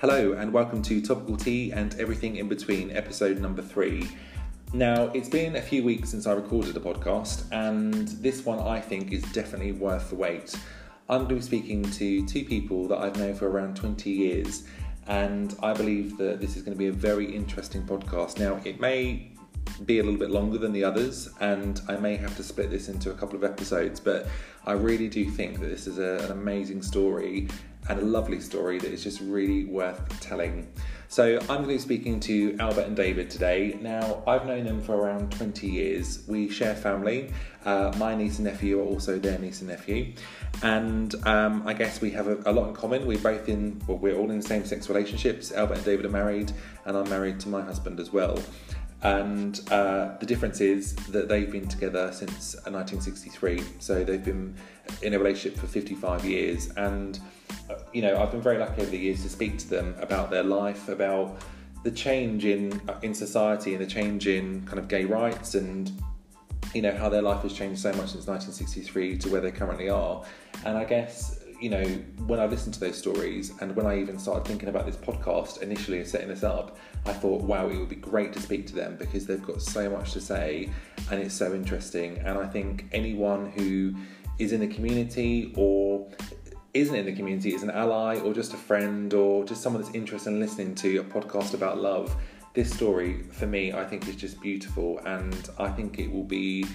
Hello, and welcome to Topical Tea and Everything in Between, episode number three. Now, it's been a few weeks since I recorded a podcast, and this one I think is definitely worth the wait. I'm going to be speaking to two people that I've known for around 20 years, and I believe that this is going to be a very interesting podcast. Now, it may be a little bit longer than the others, and I may have to split this into a couple of episodes, but I really do think that this is a, an amazing story and a lovely story that is just really worth telling. So, I'm going to be speaking to Albert and David today. Now, I've known them for around 20 years. We share family. Uh, my niece and nephew are also their niece and nephew. And um, I guess we have a, a, lot in common. We're both in, well, we're all in the same sex relationships. Albert and David are married, and I'm married to my husband as well. And uh, the difference is that they've been together since 1963. So they've been in a relationship for 55 years. And uh, you know, I've been very lucky over the years to speak to them about their life, about the change in uh, in society and the change in kind of gay rights and you know how their life has changed so much since 1963 to where they currently are. And I guess you know when I listened to those stories and when I even started thinking about this podcast initially and setting this up, I thought, wow, it would be great to speak to them because they've got so much to say and it's so interesting. And I think anyone who is in the community or isn't in the community is an ally or just a friend or just someone that's interested in listening to a podcast about love, this story for me I think is just beautiful and I think it will be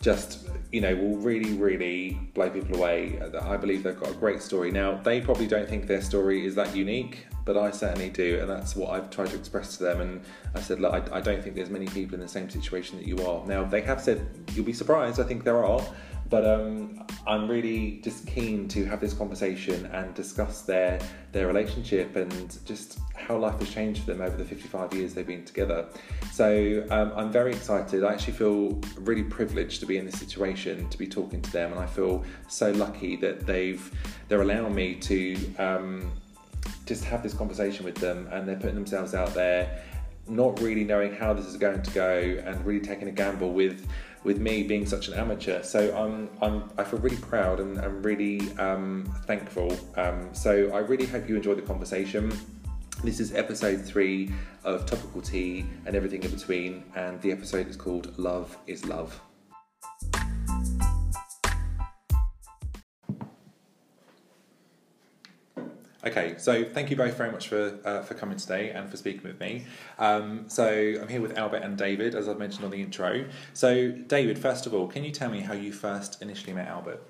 just you know will really really blow people away. I believe they've got a great story. Now they probably don't think their story is that unique but i certainly do and that's what i've tried to express to them and i said look I, I don't think there's many people in the same situation that you are. Now they have said you'll be surprised i think there are but um, I'm really just keen to have this conversation and discuss their their relationship and just how life has changed for them over the 55 years they've been together. So um, I'm very excited. I actually feel really privileged to be in this situation, to be talking to them, and I feel so lucky that they've they're allowing me to um, just have this conversation with them, and they're putting themselves out there, not really knowing how this is going to go, and really taking a gamble with with me being such an amateur. So I'm, I'm I feel really proud and I'm really um, thankful. Um, so I really hope you enjoy the conversation. This is episode three of Topical Tea and everything in between, and the episode is called Love is Love. Okay, so thank you both very much for uh, for coming today and for speaking with me. Um, so I'm here with Albert and David, as I've mentioned on the intro. So David, first of all, can you tell me how you first initially met Albert?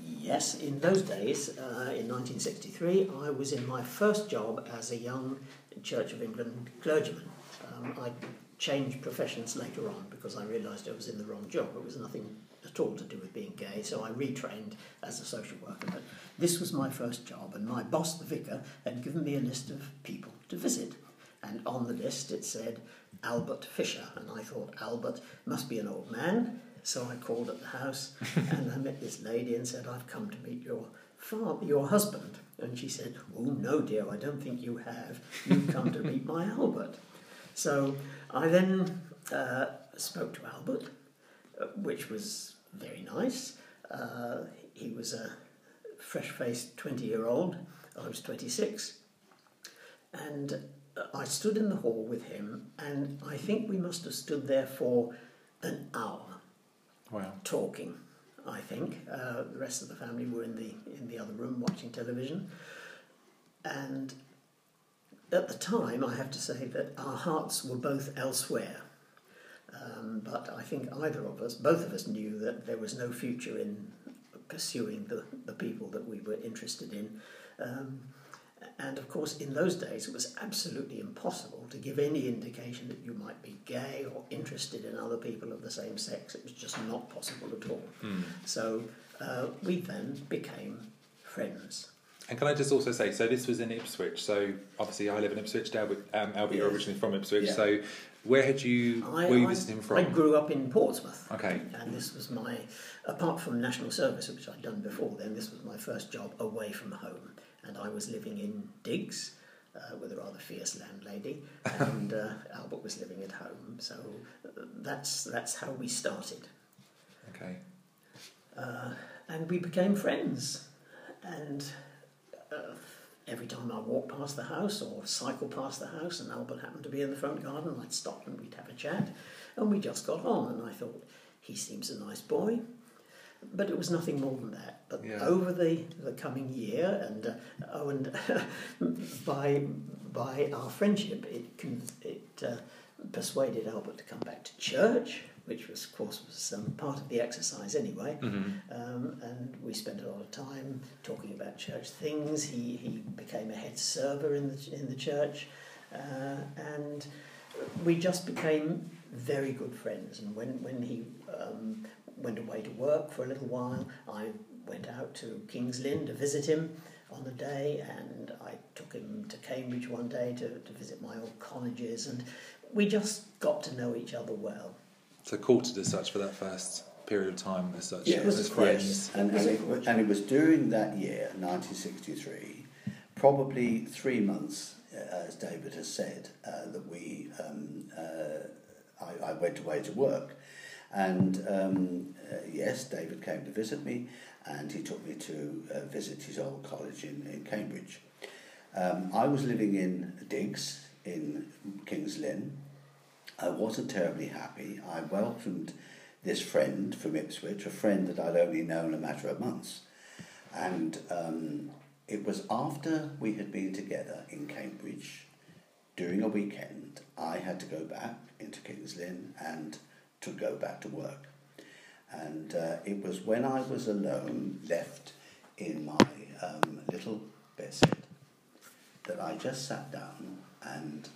Yes, in those days, uh, in 1963, I was in my first job as a young Church of England clergyman. Um, I changed professions later on because I realised I was in the wrong job. It was nothing at all to do with being gay, so I retrained as a social worker. But this was my first job, and my boss, the vicar, had given me a list of people to visit. And on the list it said Albert Fisher, and I thought Albert must be an old man. So I called at the house, and I met this lady and said, "I've come to meet your father, your husband." And she said, "Oh no, dear, I don't think you have. You've come to meet my Albert." So I then uh, spoke to Albert, uh, which was very nice. Uh, he was a fresh faced 20 year old. I was 26. And I stood in the hall with him, and I think we must have stood there for an hour. Wow. Talking, I think. Uh, the rest of the family were in the, in the other room watching television. And at the time, I have to say that our hearts were both elsewhere. Um, but I think either of us, both of us, knew that there was no future in pursuing the, the people that we were interested in. Um, and of course, in those days, it was absolutely impossible to give any indication that you might be gay or interested in other people of the same sex. It was just not possible at all. Mm. So uh, we then became friends. And can I just also say, so this was in Ipswich. So obviously, I live in Ipswich. Albert, um, Albert yes. you're originally from Ipswich. Yeah. So where had you? I, were you I, visiting from? I grew up in Portsmouth. Okay. And this was my, apart from national service, which I'd done before, then this was my first job away from home, and I was living in Diggs. Uh, with a rather fierce landlady, and uh, Albert was living at home. So uh, that's that's how we started. Okay. Uh, and we became friends, and uh, every time I walked past the house or cycled past the house and Albert happened to be in the front garden, I'd stop and we'd have a chat. And we just got on, and I thought, he seems a nice boy. But it was nothing more than that. But Yeah. over the, the coming year, and uh, oh, and by by our friendship, it it uh, persuaded Albert to come back to church, which was, of course, was um, part of the exercise anyway. Mhm. Um, and we spent a lot of time talking about church things. He, he became a head server in the, in the church, uh, and we just became very good friends. And when, when he um, went away to work for a little while, I went out to King's Lynn to visit him on the day, and I took him to Cambridge one day to, to visit my old colleges, and we just got to know each other well. So courted as such for that first period of time as such Yes, as friends. And, and, it it, and it was during that year, 1963, probably three months, uh, as David has said, uh, that we um, uh, I, I went away to work. And um, uh, yes, David came to visit me, and he took me to uh, visit his old college in, in Cambridge. Um, I was living in Diggs in King's Lynn. I wasn't terribly happy. I welcomed this friend from Ipswich, a friend that I'd only known a matter of months. And um, it was after we had been together in Cambridge during a weekend, I had to go back into King's Lynn and to go back to work. And uh, it was when I was alone, left in my um, little bedstead, that I just sat down and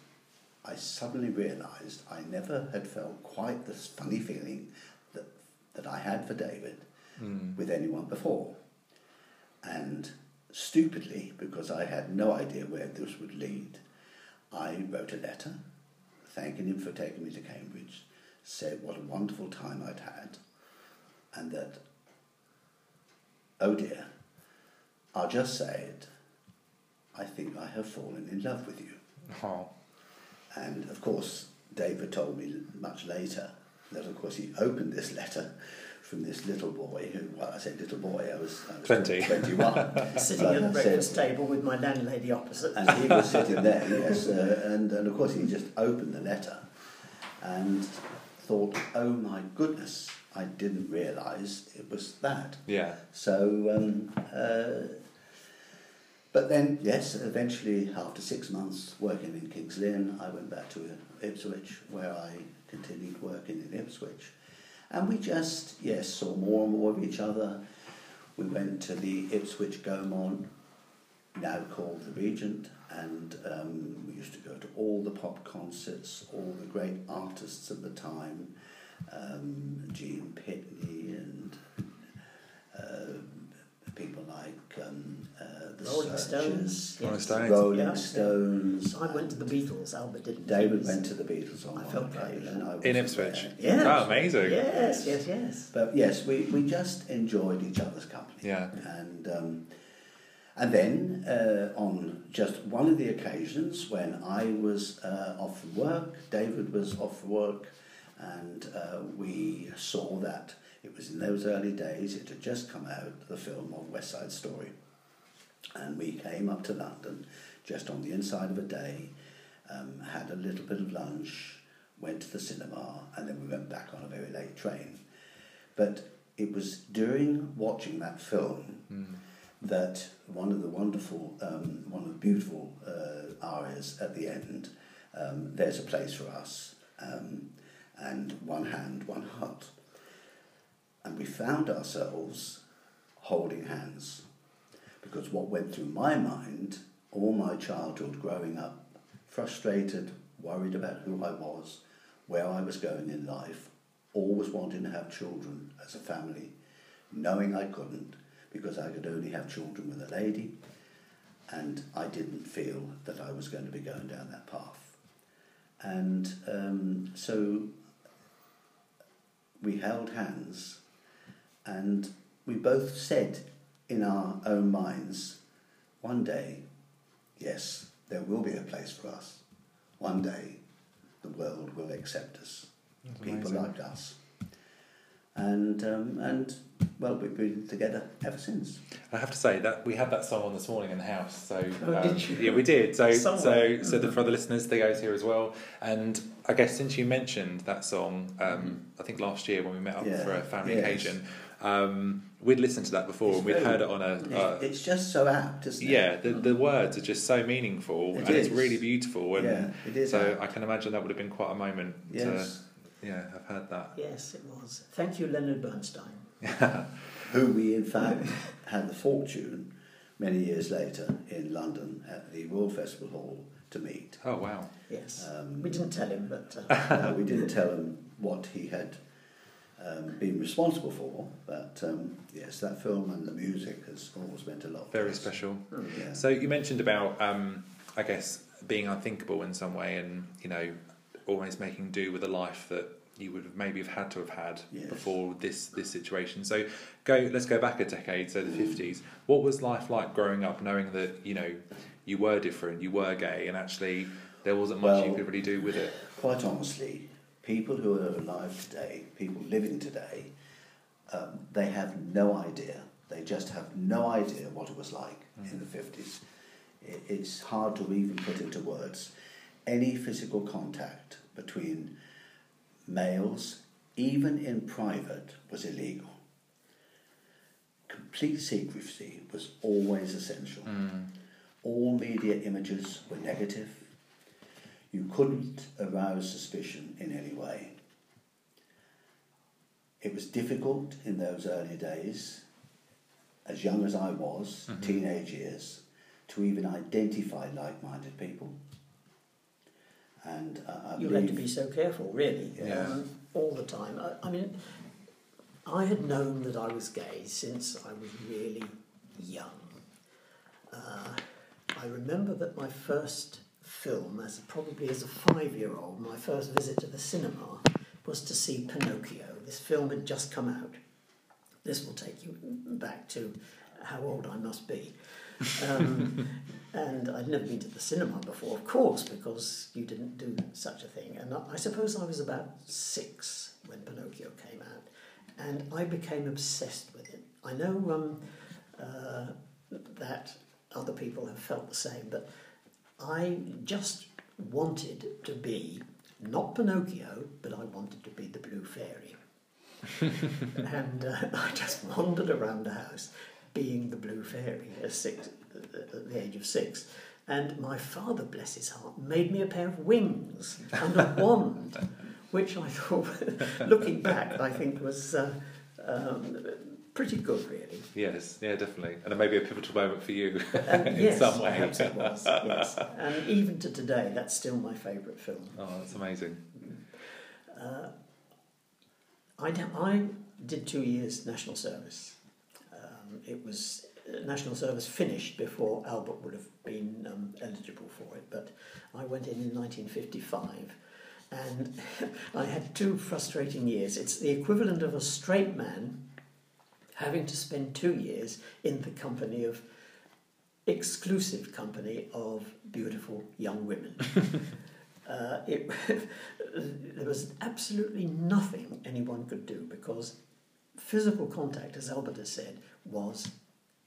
I suddenly realised I never had felt quite this funny feeling that, that I had for David Mm. with anyone before. And stupidly, because I had no idea where this would lead, I wrote a letter thanking him for taking me to Cambridge, said what a wonderful time I'd had, and that, oh dear, I'll just say it, I think I have fallen in love with you. Oh. And of course, David told me much later that, of course, he opened this letter from this little boy who, well, I say little boy, I was, I was 20. 21. Sitting at the breakfast said- table with my landlady opposite. and he was sitting there, yes, uh, and, and of course he just opened the letter and thought, oh my goodness, I didn't realise it was that. Yeah. So, um, uh, but then, yes, eventually, after six months working in King's Lynn, I went back to Ipswich, where I continued working in Ipswich. And we just, yes, saw more and more of each other. We went to the Ipswich Gaumont, now called the Regent, and um, we used to go to all the pop concerts, all the great artists of the time, um, Gene Pitney and uh, people like um, uh, the Rolling Searchers, Stones. Rolling yes. Stones. Rolling Yeah. Stones. I went to the Beatles, Albert didn't. David went to the Beatles on I one felt proud of occasion. I was In Ipswich? there. Yes. Oh, amazing. Yes, yes, yes. But yes, we, we just enjoyed each other's company. Yeah. And um, and then uh, on just one of the occasions when I was uh, off work, David was off work, and uh, we saw that it was in those early days. It had just come out the film of West Side Story, and we came up to London just on the inside of a day, um, had a little bit of lunch, went to the cinema, and then we went back on a very late train. But it was during watching that film Mm. that one of the wonderful, um, one of the beautiful uh, arias at the end, um, there's a place for us, um, and one hand, one heart. And we found ourselves holding hands because what went through my mind all my childhood growing up, frustrated, worried about who I was, where I was going in life, always wanting to have children as a family, knowing I couldn't because I could only have children with a lady, and I didn't feel that I was going to be going down that path. And um, so we held hands, and we both said in our own minds, one day, yes, there will be a place for us. One day, the world will accept us, That's people amazing. like us. And um, and well, we've been together ever since. I have to say that we had that song on this morning in the house. So Oh, um, did you? yeah, we did. So Somewhere. so so the, for the listeners, Theo's here as well. And I guess since you mentioned that song, um, I think last year when we met up Yeah, for a family yes. occasion, um, we'd listened to that before It's and we'd very- heard it on a. Uh, it's just so apt, isn't it? yeah, the, the words are just so meaningful It and it's really beautiful. And yeah, it is. so apt. I can imagine that would have been quite a moment yes. to yeah have heard that. Yes, it was. Thank you, Leonard Bernstein. Who we in fact had the fortune many years later in London at the Royal Festival Hall to meet. Oh wow! Yes. Um, we didn't tell him, but uh, no, we didn't tell him what he had um, been responsible for, but um, yes, that film and the music has always meant a lot. Very special. Yeah. So you mentioned about, um, I guess, being unthinkable in some way, and you know, almost making do with a life that you would have maybe have had to have had Yes. before this this situation. So go, let's go back a decade, so the fifties. What was life like growing up, knowing that you know you were different, you were gay, and actually there wasn't much you could really do with it? Quite honestly, people who are alive today, people living today, um, they have no idea. They just have no idea what it was like in the 50s. It, it's hard to even put into words. Any physical contact between males, even in private, was illegal. Complete secrecy was always essential. All media images were negative. You couldn't arouse suspicion in any way. It was difficult in those early days, as young as I was, Mhm. teenage years, to even identify like minded people. And uh, I you had to be so careful, really, Yeah. um, all the time. I, I mean, I had known that I was gay since I was really young. Uh, I remember that my first film, as probably as a five-year-old, my first visit to the cinema was to see Pinocchio. This film had just come out. This will take you back to how old I must be. Um, and I'd never been to the cinema before, of course, because you didn't do such a thing. And I, I suppose I was about six when Pinocchio came out, and I became obsessed with it. I know um, uh, that other people have felt the same, but I just wanted to be not Pinocchio, but I wanted to be the Blue Fairy. and uh, I just wandered around the house being the Blue Fairy at, six, at the age of six. And my father, bless his heart, made me a pair of wings and a wand, which I thought, looking back, I think was uh, um, pretty good, really. Yes, yeah, definitely, and it may be a pivotal moment for you And in yes, some way. perhaps it was. Yes, and even to today, that's still my favourite film. Oh, that's amazing. Uh, I, I did two years national service. Um, it was uh, national service finished before Albert would have been um, eligible for it, but I went in in 1955 and I had two frustrating years. It's the equivalent of a straight man having to spend two years in the company of exclusive company of beautiful young women. uh, it, there was absolutely nothing anyone could do because physical contact, as Albert has said, was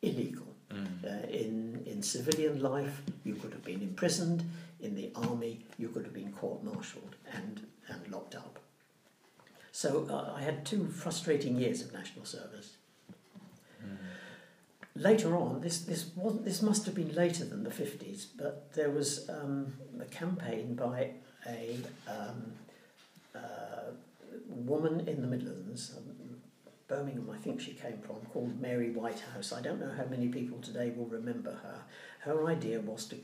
illegal. Mm. Uh, in, in civilian life, you could have been imprisoned. In the army, you could have been court-martialed and, and locked up. So uh, I had two frustrating years of national service. Later on, this, this, wasn't, this must have been later than the 50s, but there was um, a campaign by a um, uh, woman in the Midlands, um, Birmingham, I think she came from, called Mary Whitehouse. I don't know how many people today will remember her. Her idea was to,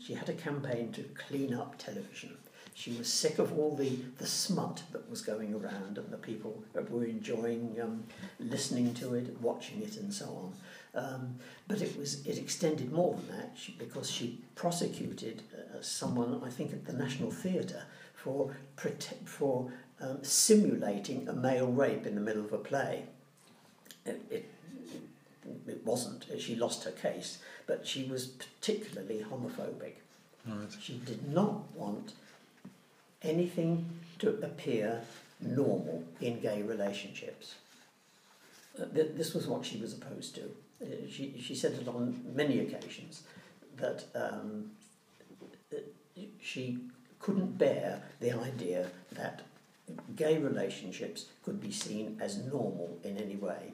she had a campaign to clean up television. She was sick of all the, the smut that was going around and the people were enjoying um, listening to it, watching it, and so on. Um, but it was it extended more than that she, because she prosecuted uh, someone, I think, at the National Theatre for prote- for um, simulating a male rape in the middle of a play. It, it, it wasn't. She lost her case, but she was particularly homophobic. Right. She did not want anything to appear normal in gay relationships. uh, th- this was what she was opposed to. Uh, she, she said it on many occasions that um, she couldn't bear the idea that gay relationships could be seen as normal in any way.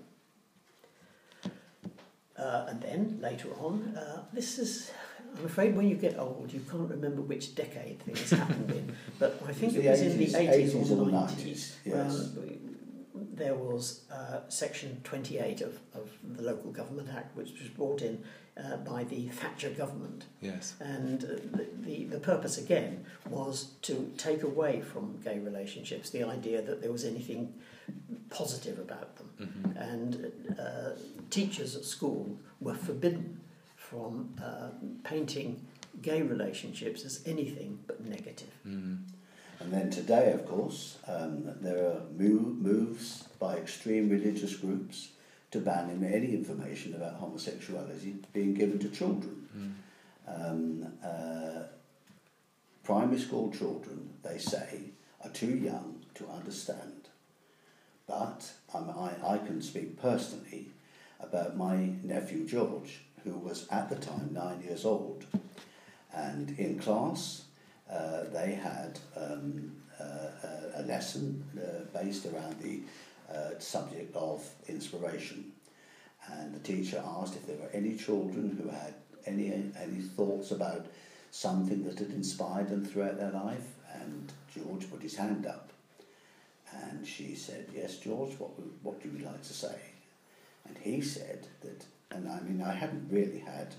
Uh, and then later on, uh, this is, I'm afraid when you get old, you can't remember which decade things happened in, but I think it was in the 80s, or the 90s. yes. Um, there was uh, Section 28 of, of the Local Government Act, which was brought in uh, by the Thatcher government. Yes. And uh, the, the, the purpose, again, was to take away from gay relationships the idea that there was anything positive about them. Mm-hmm. And uh, teachers at school were forbidden from uh, painting gay relationships as anything but negative. Mm. And then today, of course, um, there are move, moves by extreme religious groups to ban any information about homosexuality being given to children. Mm. Um, uh, primary school children, they say, are too young to understand. But um, I, I can speak personally about my nephew George, who was at the time nine years old. And in class, uh, they had um, uh, a lesson uh, based around the subject of inspiration. And the teacher asked if there were any children who had any, any thoughts about something that had inspired them throughout their life. And George put his hand up. And she said, Yes, George, what, what do you like to say? And he said that, and I mean, I hadn't really had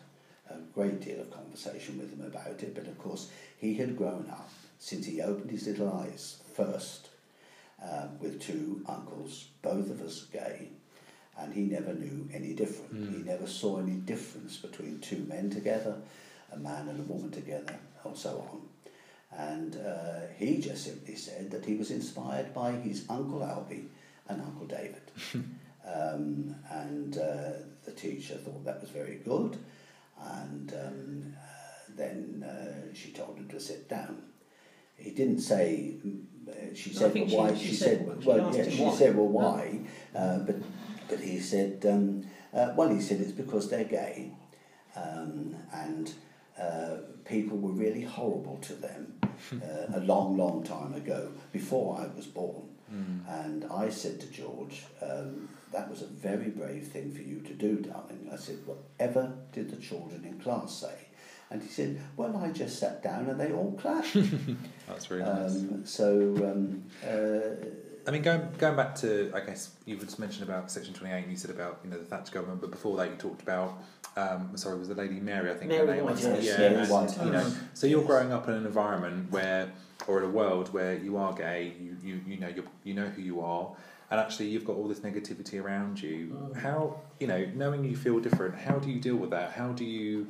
a great deal of conversation with him about it, but of course, he had grown up since he opened his little eyes first um, with two uncles, both of us gay, and he never knew any different. Mm. He never saw any difference between two men together, a man and a woman together, or so on. And uh, he just simply said that he was inspired by his Uncle Albie and Uncle David. um, and uh, the teacher thought that was very good. And um, uh, then uh, she told him to sit down. He didn't say, uh, she said, well, why? she- she She, said said, well, she yeah, she why. said, well, why? Uh, but, but he said, um, uh, well, he said it's because they're gay. Um, and uh, people were really horrible to them a long, long time ago, before I was born. Mm. And I said to George, um, that was a very brave thing for you to do, darling. I said, whatever did the children in class say? And he said, well, I just sat down and they all clapped. That's really nice. um, so, um, uh, I mean, going going back to, I guess you just mentioned about Section Twenty Eight, and you said about you know the Thatcher government, but before that you talked about, um, sorry, was the lady Mary? I think her Mary name White, was. yes, yeah, Mary and, White, you know, yes. so you're Yes. growing up in an environment where, or in a world where you are gay, you you you know you you know who you are, and actually you've got all this negativity around you. Mm. How you know knowing you feel different? How do you deal with that? How do you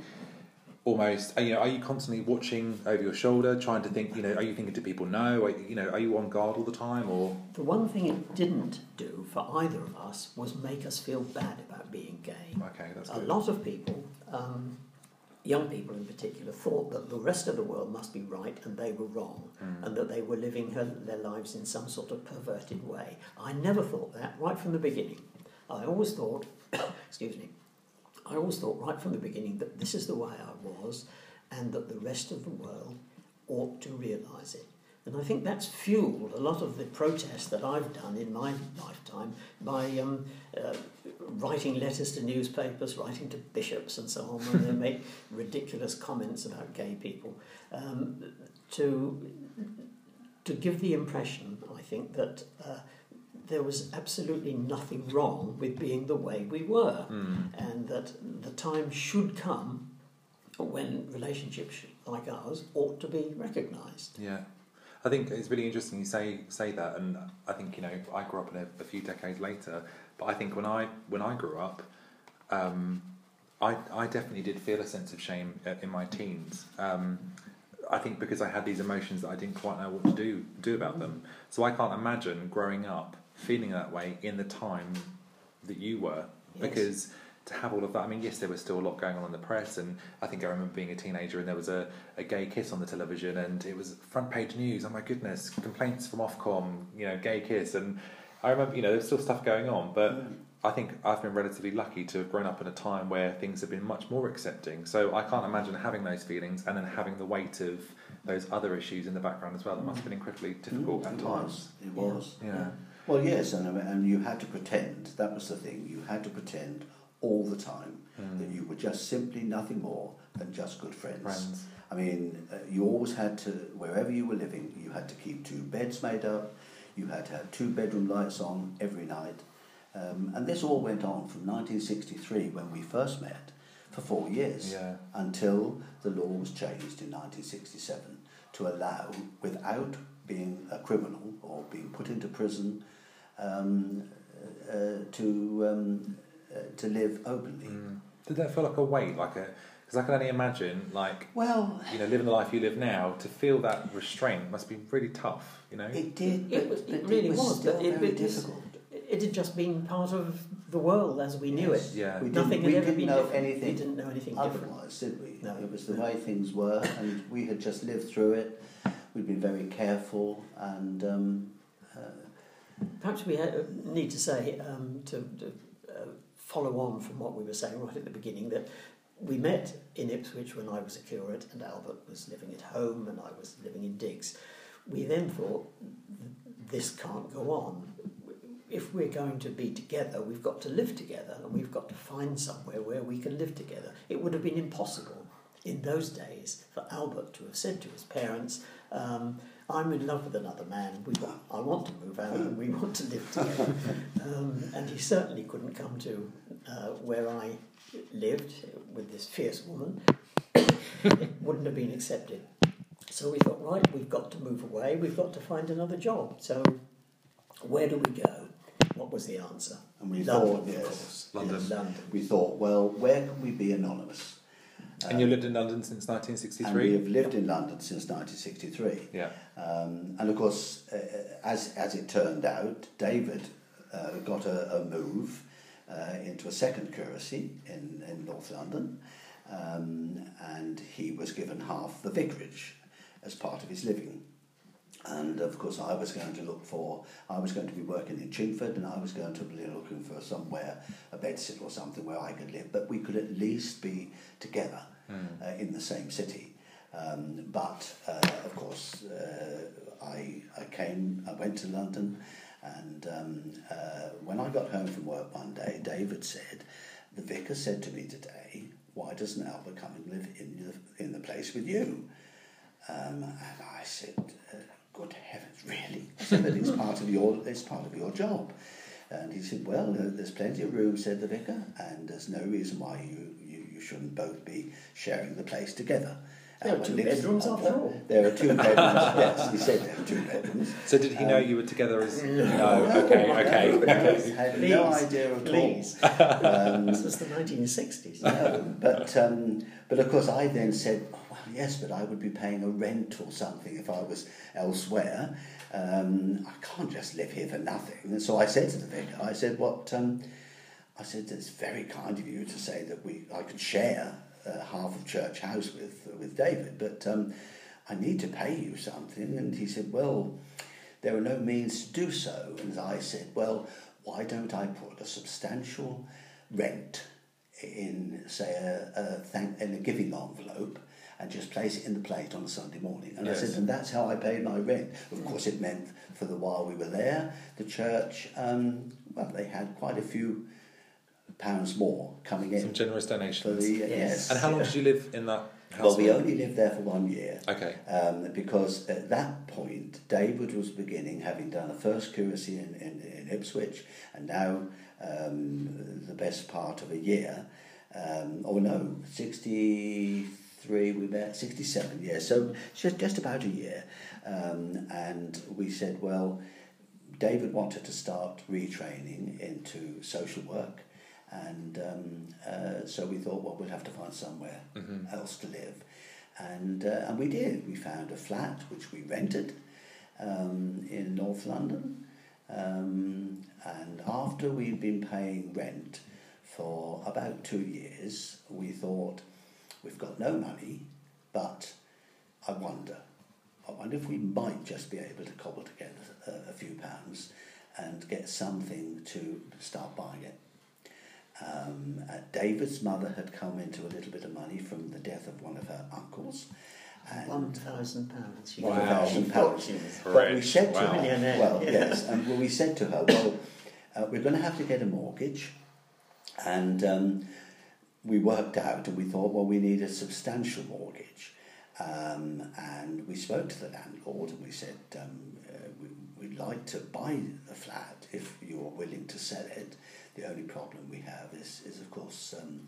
almost you know are you constantly watching over your shoulder trying to think you know are you thinking do people know are, you know are you on guard all the time or The one thing it didn't do for either of us was make us feel bad about being gay. okay that's A good lot of people, um, young people in particular, thought that the rest of the world must be right and they were wrong, Mm. and that they were living her, their lives in some sort of perverted way. I never thought that right from the beginning. I always thought, excuse me, I always thought right from the beginning that this is the way I was, and that the rest of the world ought to realise it. And I think that's fueled a lot of the protest that I've done in my lifetime by um, uh, writing letters to newspapers, writing to bishops, and so on, when they make ridiculous comments about gay people, um, to to give the impression, I think, that uh, there was absolutely nothing wrong with being the way we were, Mm. and that the time should come when relationships like ours ought to be recognised. Yeah, I think it's really interesting you say say that, and I think you know I grew up in a, a few decades later, but I think when I when I grew up, um, I I definitely did feel a sense of shame uh, in my teens. Um, I think because I had these emotions that I didn't quite know what to do do about them. So I can't imagine growing up feeling that way in the time that you were, Yes. because to have all of that. I mean, yes, there was still a lot going on in the press, and I think I remember being a teenager and there was a, a gay kiss on the television, and it was front page news. Oh my goodness, complaints from Ofcom, you know, gay kiss, and I remember, you know, there's still stuff going on, but I think I've been relatively lucky to have grown up in a time where things have been much more accepting. So I can't imagine having those feelings and then having the weight of those other issues in the background as well. That must have been incredibly difficult Mm, at times. It was. Yeah. Well, yes, and, and you had to pretend. That was the thing. You had to pretend all the time that you were just simply nothing more than just good friends. Friends. I mean, uh, you always had to, wherever you were living, you had to keep two beds made up. You had to have two bedroom lights on every night. Um, and this all went on from 1963, when we first met, for four years Yeah. until the law was changed in 1967 to allow, without being a criminal or being put into prison, um, uh, to um, uh, to live openly. Mm. Did that feel like a weight, like a? Because I can only imagine, like Well, you know, living the life you live now, to feel that restraint must be really tough. You know. it did, It, but, was, but it really was, was, still but it, very it, was- difficult. it had just been part of the world as we knew Yes. it. yeah. We Nothing didn't, had we ever didn't been know different. anything We didn't know anything different. Did we? No. It was the No. way things were, and we had just lived through it. We'd been very careful, and um, uh, Perhaps we had, need to say, um, to, to uh, follow on from what we were saying right at the beginning, that we met in Ipswich when I was a curate and Albert was living at home and I was living in Diggs. We then thought, this can't go on. If we're going to be together, we've got to live together and we've got to find somewhere where we can live together. It would have been impossible in those days for Albert to have said to his parents, um, I'm in love with another man. We I want to move out and we want to live together. Um, and he certainly couldn't come to uh, where I lived with this fierce woman. it wouldn't have been accepted. So we thought, right, we've got to move away. We've got to find another job. So where do we go? What was the answer? and we London, thought, of yes, course. London. yes. London. we thought, well, where can we be anonymous? And you lived in London since And we have lived in London since 1963. Yeah. Um, and of course, uh, as, as it turned out, David uh, got a, a move uh, into a second curacy in, in North London, um, and he was given half the vicarage as part of his living. And of course, I was going to look for, I was going to be working in Chingford, and I was going to be looking for somewhere, a bedsit or something where I could live, but we could at least be together uh, in the same city. Um, but uh, of course, uh, I, I came, I went to London, and um, when I got home from work one day, David said, The vicar said to me today, Why doesn't Albert come and live in the, in the place with you? Um, and I said, uh, "Good heavens, really?" Said, "But it's part of your it's part of your job." And he said, "Well, there's plenty of room," said the vicar, "and there's no reason why you, you, you shouldn't both be sharing the place together." There are two lives- bedrooms after all. There are two bedrooms. yes, he said there are two bedrooms. So did he know Um, you were together as? No. Okay. Okay. No, okay. had no idea at Please. all. Um, this was the 1960s. no, but um, but of course I then said, oh, well, yes, but I would be paying a rent or something if I was elsewhere. Um, I can't just live here for nothing. And so I said to the vicar, I said, what? Um, I said, it's very kind of you to say that we I could share uh, half of Church House with with David, but um, I need to pay you something. And he said, well, there are no means to do so. And I said, well, why don't I put a substantial rent in, say, a, a thank, in a giving envelope and just place it in the plate on a Sunday morning? And Yes. I said, and that's how I paid my rent. Of course, it meant for the while we were there, the church, um, well, they had quite a few pounds more coming in. Some generous for donations. the, yes. And how long did you live in that house? Well, we for? only lived there for one year. Okay. Um, because at that point, David was beginning, having done a first curacy in, in, in Ipswich, and now um, the best part of a year, um, or no, 63, we met, 67 years, so just, just about a year. Um, and we said, well, David wanted to start retraining into social work. And um, uh, so we thought, well, we'll have to find somewhere else to live. And, uh, and we did. We found a flat which we rented um, in North London. Um, and after we'd been paying rent for about two years, we thought, we've got no money, but I wonder, I wonder if we might just be able to cobble together a, a few pounds and get something to start buying it. Um, uh, David's mother had come into a little bit of money from the death of one of her uncles. And One thousand pounds. One thousand pounds. But we Rich. said to Wow. her, Millionaire, well, yeah. yes, and well, we said to her, well, uh, we're going to have to get a mortgage, and um, we worked out, and we thought, well, we need a substantial mortgage, um, and we spoke to the landlord, and we said, um, uh, we, we'd like to buy the flat if you're willing to sell it. The only problem we have is, is of course, um,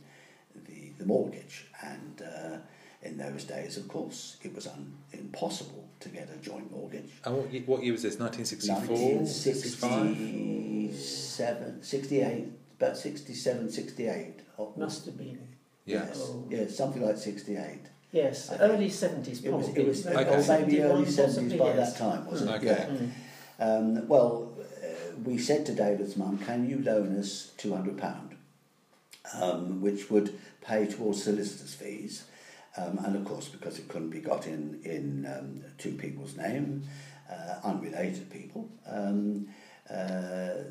the the mortgage, and. Uh, in those days, of course, it was un- impossible to get a joint mortgage. And what, ye- what year was this? 1964? 1967, 68, about 67, 68. Oh, Must have been. Yes. Oh. Yeah, something like 68. Yes, I early seventies It was, probably. it was Okay. maybe early 70s by yes. that time, wasn't it? Okay. Yeah. Mm. Um, well, we said to David's mum, can you loan us £200, um, which would pay towards solicitors' fees. Um, and of course, because it couldn't be got in, in um, two people's name, uh, unrelated people, um, uh,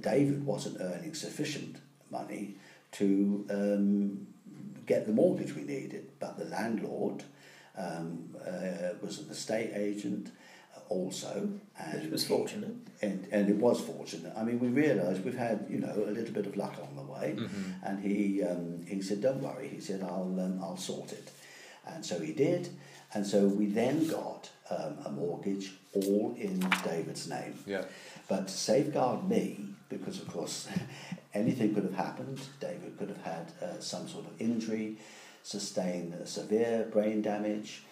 David wasn't earning sufficient money to um, get the mortgage we needed. But the landlord um, uh, was an estate agent also. And Which was fortunate. and, and it was fortunate. I mean, we realised we've had you know a little bit of luck on the way, Mhm. and he um, he said, "Don't worry," he said, "I'll um, I'll sort it," and so he did, and so we then got um, a mortgage all in David's name. Yeah. But to safeguard me, because of course anything could have happened. David could have had uh, some sort of injury, sustained severe brain damage,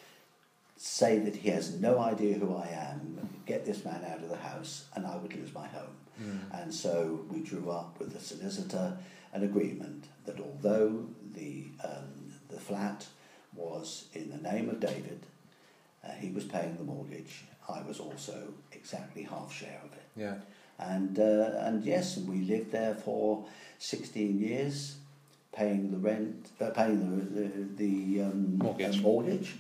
say that he has no idea who I am, get this man out of the house, and I would lose my home. Mm. And so we drew up with the solicitor an agreement that although the, um, the flat was in the name of David, uh, he was paying the mortgage, I was also exactly half share of it. Yeah. And, uh, and yes, we lived there for 16 years, paying the rent, uh, paying the, the, the um, Mortgage. uh, mortgage.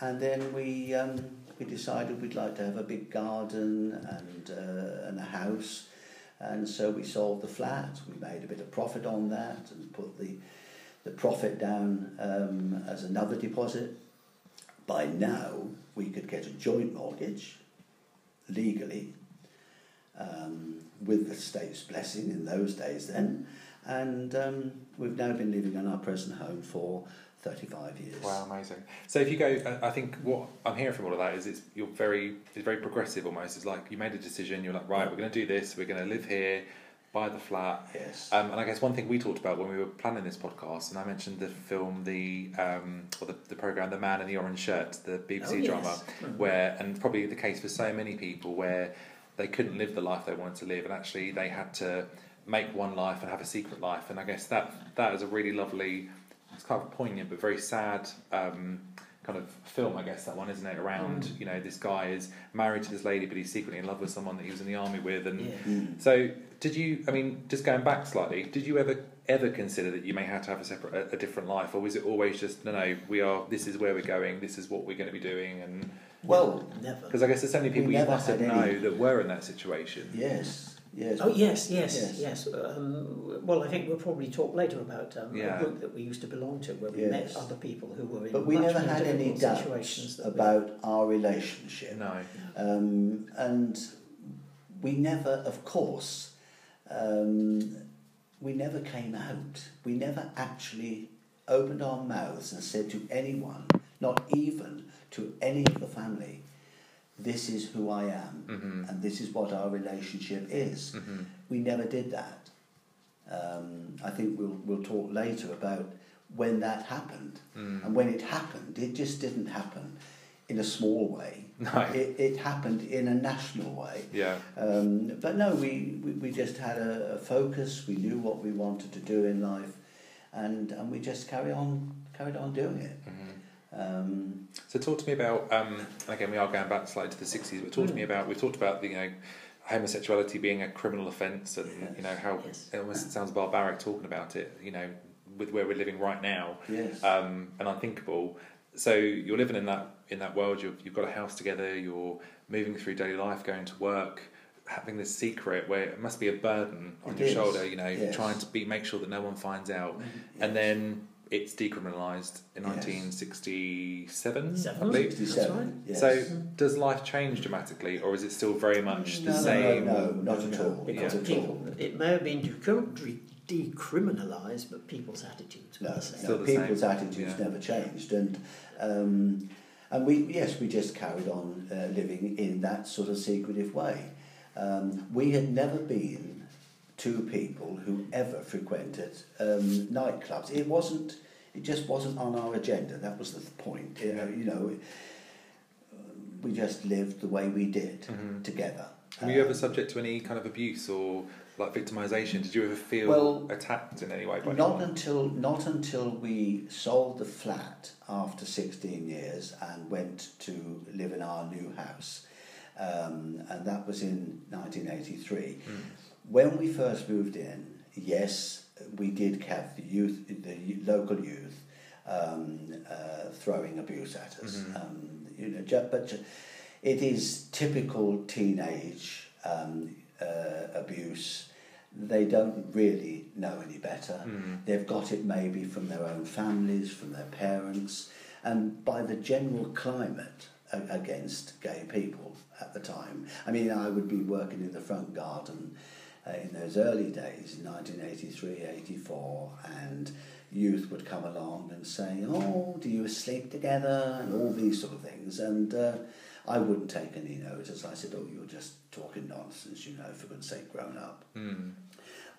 And then we, um, we decided we'd like to have a big garden and, uh, and a house. And so we sold the flat, we made a bit of profit on that and put the, the profit down um, as another deposit. By now, we could get a joint mortgage legally um, with the state's blessing in those days then. And um, we've now been living in our present home for 35 years. Wow, amazing. So if you go, I- think what I'm hearing from all of that is it's you're very it's very progressive almost. It's like you made a decision. You're like, right, we're going to do this. We're going to live here, buy the flat. Yes. Um, and I guess one thing we talked about when we were planning this podcast, and I mentioned the film, the um, or the, the program, The Man in the Orange Shirt, the BBC Oh, yes. drama, Mhm. where and probably the case for so many people where they couldn't live the life they wanted to live, and actually they had to make one life and have a secret life. And I guess that that is a really lovely, it's kind of poignant but very sad. Um, Kind of film, I guess that one, isn't it? Around Mm. you know, this guy is married to this lady, but he's secretly in love with someone that he was in the army with, and Yeah. Mm. so, did you? I mean, just going back slightly, did you ever ever consider that you may have to have a separate, a, a different life, or was it always just no, no? We are. This is where we're going. This is what we're going to be doing, and Well, never. because I guess there's so many We people you must have had know any- that were in that situation. yes, yes. Oh yes, yes, Yes. yes. Um, well, I think we'll probably talk later about um, Yeah. a group that we used to belong to, where we Yes. met other people who were in But we much never had any difficult doubts situations we- about our relationship. No. Um, and we never, of course, um, we never came out. We never actually opened our mouths and said to anyone, not even to any of the family, this is who I am Mhm. and this is what our relationship is. Mhm. We never did that. Um, I think we'll, we'll talk later about when that happened. Mm. And when it happened, it just didn't happen in a small way. No. It, it happened in a national way. Yeah. Um, but no, we, we, we just had a, a focus. We knew what we wanted to do in life, and, and we just carry on carried on doing it. Mhm. Um, So talk to me about. Um, and again, we are going back slightly to the '60s, but talk to me Mm. about. We've talked about the you know homosexuality being a criminal offence, and you know how Yes. it almost sounds barbaric talking about it. You know, with where we're living right now. yes. um, and unthinkable. So you're living in that in that world. You've, you've got a house together. You're moving through daily life, going to work. having this secret where it must be a burden on It your is, shoulder. You know, yes. trying to be make sure that no one finds out, Yes. and then it's decriminalised in Yes. 1967, I believe. 67. Yes. So, does life change dramatically, or is it still very much the No, no, same? No, no, not at all. Because Not at people, all. it may have been decrim- decriminalised, but people's attitudes were No, the same. Still the people's same, attitudes yeah. never changed, and um, and we yes we just carried on uh, living in that sort of secretive way. Um, we had never been two people who ever frequented um, nightclubs. It wasn't. It just wasn't on our agenda. That was the point. You know, you know we just lived the way we did Mhm. together. Were you ever Um, subject to any kind of abuse or like victimisation? Did you ever feel Well, attacked in any way Not anyone? until not until we sold the flat after sixteen years and went to live in our new house, um, and that was in nineteen eighty three. Mm. When we first moved in, yes, we did have the youth, the local youth, um, uh, throwing abuse at us. Mhm. Um, you know, ju- but ju- it is typical teenage um, uh, abuse. They don't really know any better. Mm. They've got it maybe from their own families, from their parents, and by the general climate a- against gay people at the time. I mean, I would be working in the front garden in those early days, in 1983, 84, and youth would come along and say, Oh, do you sleep together? and all these sort of things. And uh, I wouldn't take any notice. I said, Oh, you're just talking nonsense, you know, for goodness sake, grown up. Mm.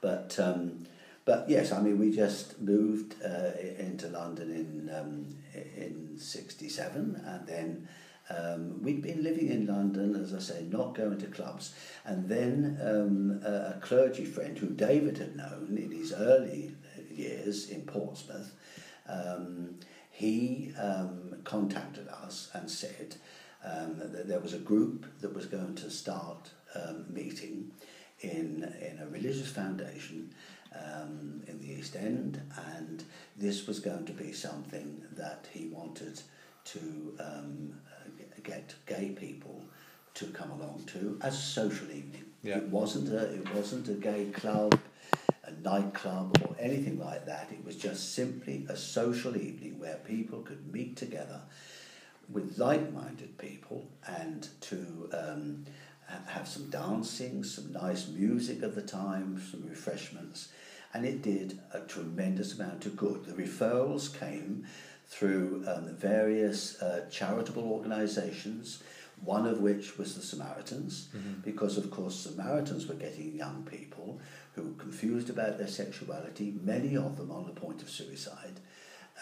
But um, but yes, I mean, we just moved uh, into London in um, in '67, and then um, we'd been living in London, as I say, not going to clubs. And then um, a, a clergy friend who David had known in his early years in Portsmouth, um, he um, contacted us and said um, that there was a group that was going to start um, meeting in, in a religious foundation in the East End, and this was going to be something that he wanted to um, get gay people to come along to as a social evening. Yeah. It wasn't a it wasn't a gay club, a nightclub, or anything like that. It was just simply a social evening where people could meet together with like-minded people and to um, have some dancing, some nice music at the time, some refreshments, and it did a tremendous amount of good. The referrals came through um, various uh, charitable organisations, one of which was the Samaritans, because of course Samaritans were getting young people who were confused about their sexuality, many of them on the point of suicide,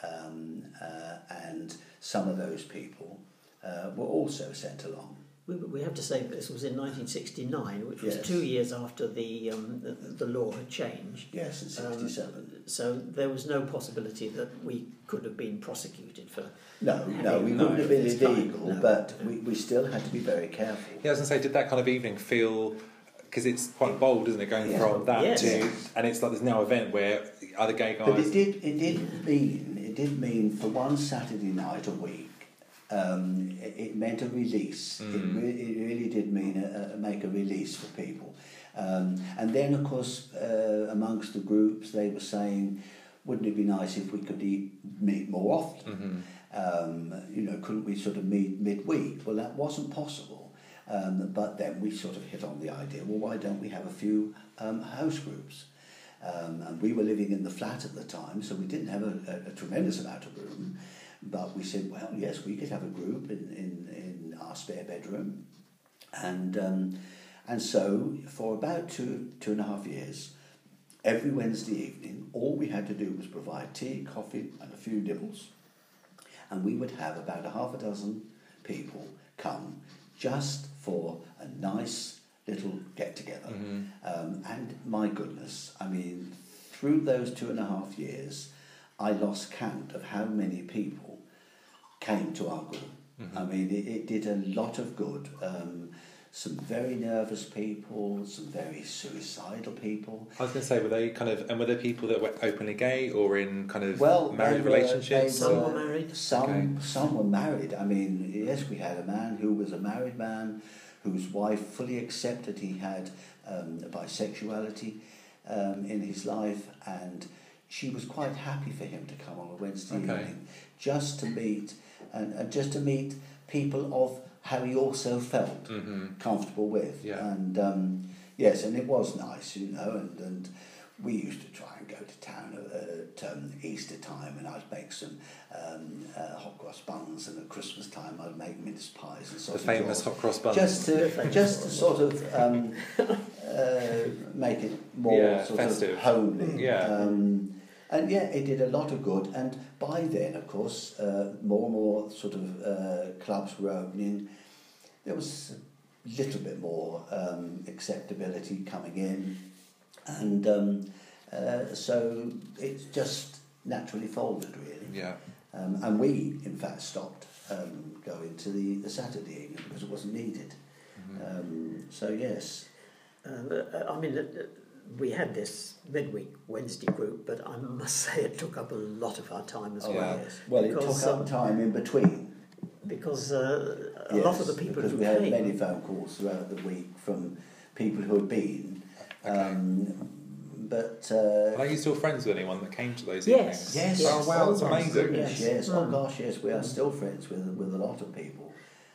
um, uh, and some of those people uh, were also sent along. We, we have to say that this was in 1969, which was Yes. two years after the, um, the, the law had changed. Yes, in Um, '67. So there was no possibility that we could have been prosecuted for. no, no, we no, wouldn't have been it's fine, illegal, no. but we, we still had to be very careful. Yeah, I was going to say, did that kind of evening feel because it's quite bold, isn't it? Going Yeah. from that Yes. to and it's like there's now event where other gay guys. But it did, it did mean, it did mean for one Saturday night a week, um, it, it meant a release. It, Mm. re- it really did mean a, a, make a release for people. Um, and then, of course, uh, amongst the groups, they were saying, wouldn't it be nice if we could eat, meet more often? Mhm. Um, you know, couldn't we sort of meet midweek? Well, that wasn't possible. Um, but then we sort of hit on the idea, well, why don't we have a few um, house groups? Um, and we were living in the flat at the time, so we didn't have a, a, a tremendous amount of room. But we said, well, yes, we could have a group in, in, in our spare bedroom. And, um, and so for about two, two and a half years, every Wednesday evening, all we had to do was provide tea, coffee, and a few nibbles. And we would have about a half a dozen people come just for a nice little get together. Mhm. Um, and my goodness, I mean, through those two and a half years, I lost count of how many people came to our group. I mean, it, it did a lot of good. Um, some very nervous people, some very suicidal people. I was going to say, were they kind of, and were there people that were openly gay or in kind of Well, married were- relationships? Some were- were married. Some Okay. some were married. I mean, yes, we had a man who was a married man whose wife fully accepted he had um, bisexuality um, in his life, and she was quite happy for him to come on a Wednesday Okay. evening just to meet and, and just to meet people of how he also felt mm-hmm. comfortable with. Yeah. And um, yes, and it was nice, you know, and, and we used to try and go to town at um, Easter time and I'd make some um, uh, hot cross buns and at Christmas time I'd make mince pies and sort The famous hot cross buns. Just to, just to sort of um, uh, make it more yeah, sort festive. of homely. Yeah. Um, and yeah, it did a lot of good and by then, of course, uh, more and more sort of uh, clubs were opening. There was a little bit more um, acceptability coming in, and um, uh, so it just naturally folded, really. Yeah. Um, and we, in fact, stopped um, going to the, the Saturday evening because it wasn't needed. Mhm. Um, so yes, Um, uh, I mean, uh, uh, we had this midweek Wednesday group, but I must say it took up a lot of our time as oh, well. yes. Well, it Because, took up um, time in between. Because uh, a lot of the people because who we had many phone calls throughout the week from people who had been. Okay. Um, but uh, Are you still friends with anyone that came to those Yes, evenings? yes, yes. Oh wow, that's Oh, amazing. goodness. yes, yes, oh Mm. gosh, yes, we are still friends with with a lot of people.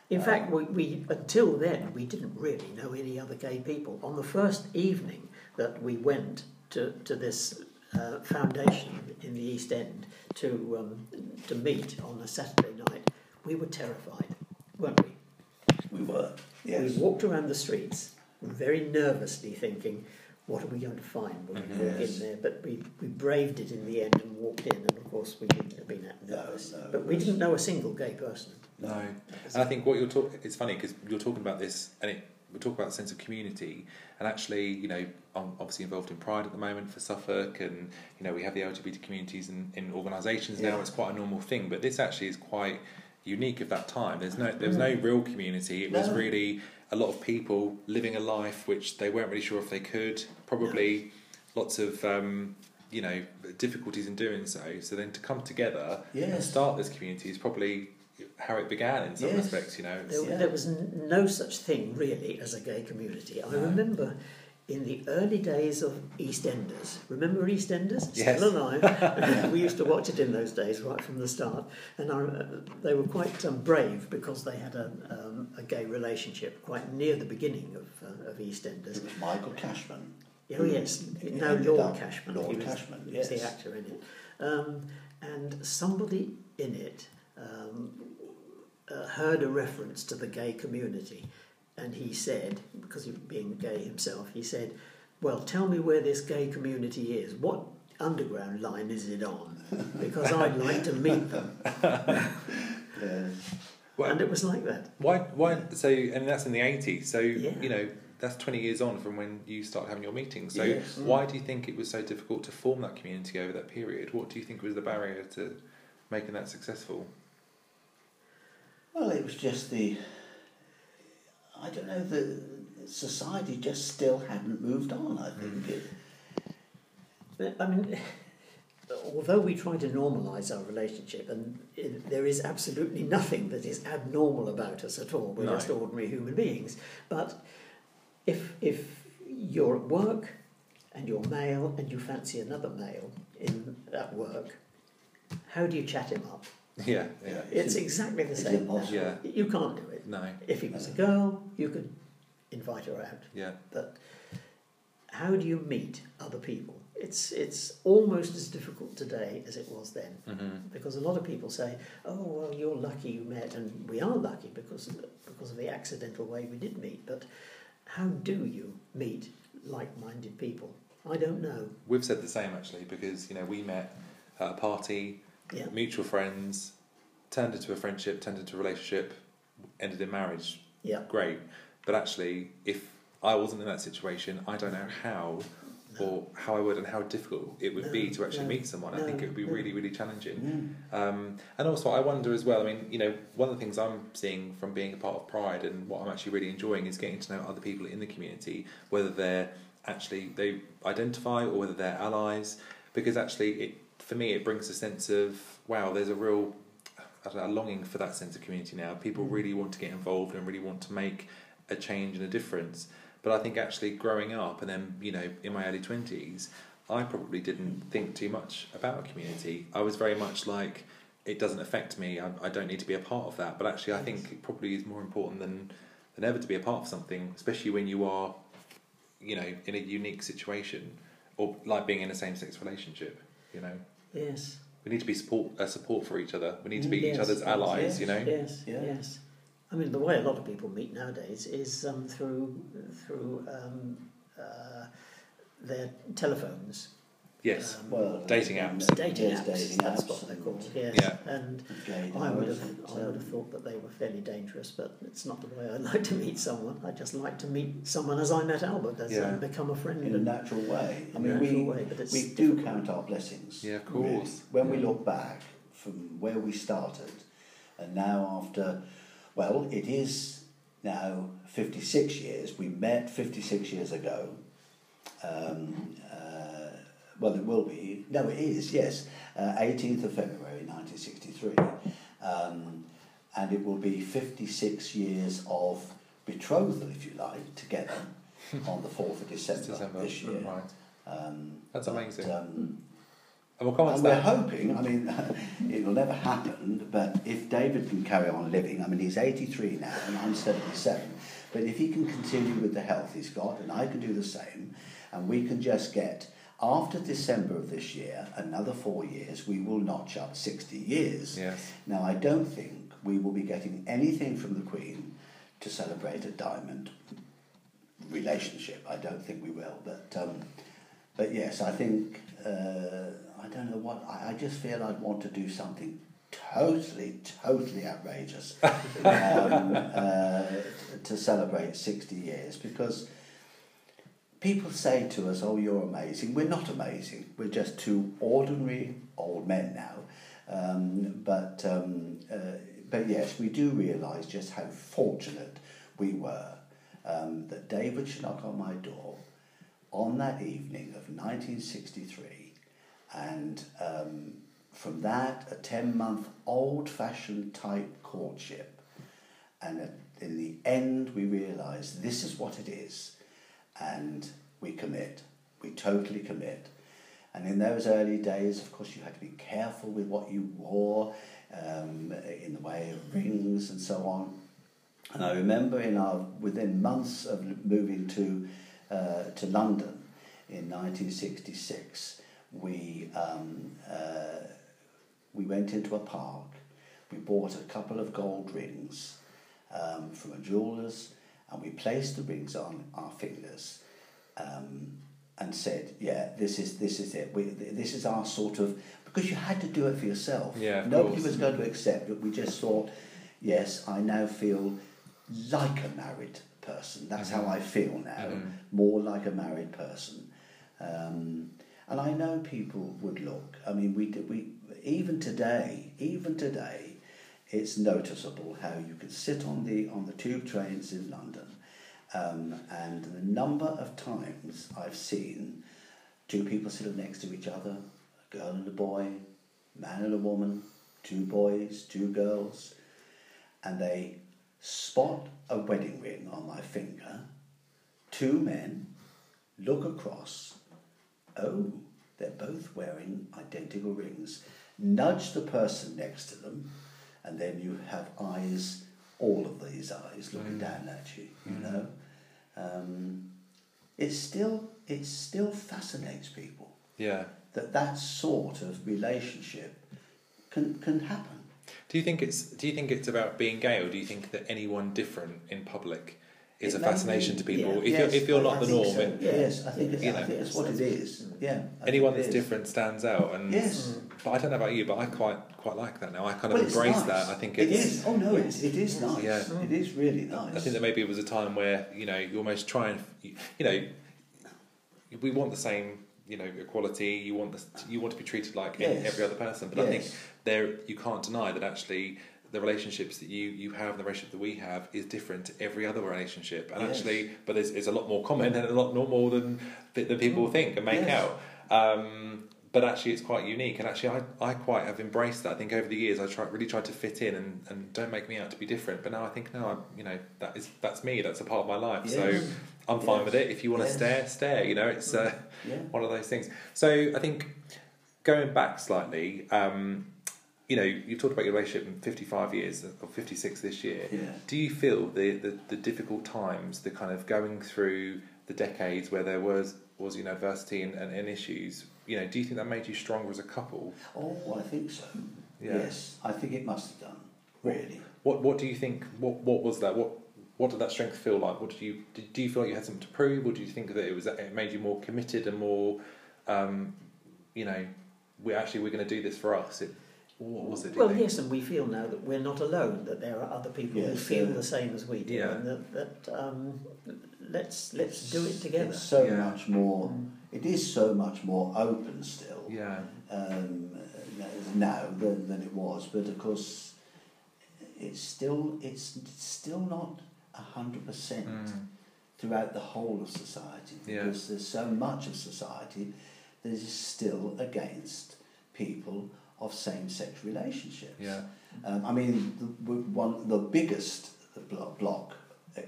in uh, fact, we, we until then we didn't really know any other gay people. On the first evening that we went to to this uh, foundation in the East End to um, to meet on a Saturday night, we were terrified, weren't we? We were, yes. We walked around the streets very nervously thinking, what are we going to find when we walk Yes. in there? But we, we braved it in the end and walked in, and of course we wouldn't have been that No, nervous. no, but we didn't know a single gay person. No, and I think what you're talking, it's funny because you're talking about this, and it, we talk about a sense of community, and actually, you know, I'm obviously involved in Pride at the moment for Suffolk, and you know, we have the LGBT communities in, in organisations now. Yeah. It's quite a normal thing, but this actually is quite unique of that time. There's no, there was no real community. It was No. really a lot of people living a life which they weren't really sure if they could. Probably lots of. Um, you know difficulties in doing so. So then to come together and start this community is probably how it began in some Yes. respects. You know, There, Yeah. there was n- no such thing really as a gay community. I No. remember in the early days of EastEnders. Remember EastEnders? Yes. Still alive. we used to watch it in those days right from the start, and I, uh, they were quite um, brave because they had a, um, a gay relationship quite near the beginning of, uh, of EastEnders. It was Michael Cashman. Oh yes, He no ended Lord up- Cashman. Lord he was, Cashman, he was the actor in it, um, and somebody in it um, uh, heard a reference to the gay community, and he said, because he was being gay himself, he said, "Well, tell me where this gay community is. What underground line is it on? Because I'd like to meet them." Yes. Well, and it was like that. why? Why? So, and that's in the eighties. So Yeah. you know, that's twenty years on from when you start having your meetings. So, Yes. Mm. why do you think it was so difficult to form that community over that period? What do you think was the barrier to making that successful? Well, it was just the. I don't know. The society just still hadn't moved on. I think. Mm. It, I mean, although we try to normalise our relationship, and it, there is absolutely nothing that is abnormal about us at all. We're No. just ordinary human beings. But if if you're at work and you're male and you fancy another male in at work, how do you chat him up? Yeah, yeah, It's exactly the same. impossible. yeah. You can't do it. No, If he was a girl, you could invite her out. yeah, But how do you meet other people? It's it's almost as difficult today as it was then, hmm because a lot of people say, "Oh, well, you're lucky you met," and we are lucky because of the, because of the accidental way we did meet. But how do you meet like-minded people? I don't know. We've said the same actually because you know we met at a party, Yeah, mutual friends, turned into a friendship, turned into a relationship, ended in marriage. yeah. Great, but actually, if I wasn't in that situation, I don't know how or how I would and how difficult it would be to actually no, meet someone. I think it would be no. really, really challenging. Mm. Um, and also, I wonder as well. I mean, you know, one of the things I'm seeing from being a part of Pride and what I'm actually really enjoying is getting to know other people in the community, whether they're actually they identify or whether they're allies. Because actually, it for me, it brings a sense of wow. There's a real I don't know, a longing for that sense of community now. People Mm. really want to get involved and really want to make a change and a difference. But I think actually growing up and then you know in my early twenties, I probably didn't think too much about a community. I was very much like it doesn't affect me. I, I don't need to be a part of that. But actually, I think it probably is more important than than ever to be a part of something, especially when you are, you know, in a unique situation or like being in a same sex relationship. You know, Yes. we need to be support a support for each other. We need to be Yes, each other's allies. yes, You know, Yes, Yeah. yes. I mean, the way a lot of people meet nowadays is um, through through um, uh, their telephones. Yes, Um, Well, Dating apps. dating apps. dating that's apps what they're called. Yes. Yeah. And I would have I would have thought that they were fairly dangerous, but it's not the way I like to meet someone. I just like to meet someone as I met Albert, as Yeah. and become a friend. in a natural way. I mean, natural we, way, but it's we do count our blessings. Yeah, of really. course. When we look back from where we started, and now after, well, it is now 56 years. We met 56 years ago. Um, well, it will be. No, it is, yes. Uh, 18th of February 1963. Um, and it will be 56 years of betrothal, if you like, together on the 4th of December, December. this year. Right. Um, That's but, amazing. Um, And we'll and we're hoping, I mean, it will never happen, but if David can carry on living, I mean, he's 83 now and I'm 77, but if he can continue with the health he's got, and I can do the same, and we can just get, after December of this year, another four years, we will notch up 60 years. Yes. Now, I don't think we will be getting anything from the Queen to celebrate a diamond relationship. I don't think we will, but um, but yes, I think uh, I don't know what I, I just feel I'd want to do something totally, totally outrageous um, uh, to celebrate sixty years because. People say to us, "Oh, you're amazing." We're not amazing. We're just two ordinary old men now. Um, but um, uh, but yes, we do realise just how fortunate we were um, that David should knock on my door on that evening of 1963, and um, from that a 10 month old fashioned type courtship, and in the end we realised this is what it is, and we commit, we totally commit. And in those early days, of course, you had to be careful with what you wore um, in the way of rings and so on. And I remember in our within months of moving to uh, to London in 1966, we um, uh, we went into a park. We bought a couple of gold rings um, from a jeweller's, and we placed the rings on our fingers. Um, and said, "Yeah, this is this is it. We, this is our sort of because you had to do it for yourself. Yeah, nobody course. was going to accept it. We just thought, yes, I now feel like a married person. That's how I feel now, Mhm. more like a married person. Um, and I know people would look. I mean, we we even today, even today, it's noticeable how you could sit on the on the tube trains in London, um, and the number of times I've seen two people sitting next to each other, a girl and a boy, man and a woman, two boys, two girls, and they spot a wedding ring on my finger, two men look across, oh, they're both wearing identical rings, nudge the person next to them, and then you have eyes, all of these eyes looking Mm. down at you, you Mm. know. Um, it still it still fascinates people Yeah. that that sort of relationship can can happen. Do you think it's Do you think it's about being gay, or do you think that anyone different in public is It a fascination be, to people? yeah, if yes, you're if you're not I the norm, so. it- yes, I think it's, you I know. think it's what it is. Yeah, I anyone that's different stands out. And Yes. but I don't know about you, but I quite quite like that now. I kind of Well, embrace nice. that. I think it it's. Oh no, it, it is nice. Yeah. It is really nice. I think that maybe it was a time where you know you almost try and you know we want the same you know equality. You want this, you want to be treated like Yes. every other person. But I think there you can't deny that actually the relationships that you you have, the relationship that we have, is different to every other relationship. And Yes. actually, but it's, it's a lot more common and a lot more than than people think and make Yes. out. Um, but actually it's quite unique and actually I, I quite have embraced that i think over the years i try, really tried to fit in and, and don't make me out to be different but now i think no I'm, you know that is that's me that's a part of my life Yes. so i'm fine Yes. with it if you want to Yes. stare stare you know it's uh, Yeah. one of those things so i think going back slightly um, you know you've talked about your relationship in 55 years or 56 this year Yeah. do you feel the, the, the difficult times the kind of going through the decades where there was was you know adversity and, and, and issues you know do you think that made you stronger as a couple Oh, I think so. Yeah. Yes, I think it must have done. Really. what what do you think what what was that what what did that strength feel like what did you did, do you feel like you had something to prove or do you think that it was it made you more committed and more um, you know we actually we're going to do this for us it, what was it Well, think? yes, and we feel now that we're not alone. That there are other people who feel yeah. the same as we do, Yeah. and that, that um, let's let's do it together. It's so Yeah. much more. It is so much more open still. yeah um, now than, than it was. But of course, it's still it's still not hundred percent Mm. throughout the whole of society Yeah. because there's so much of society that is still against people of same-sex relationships. yeah Um, I mean, the, one the biggest block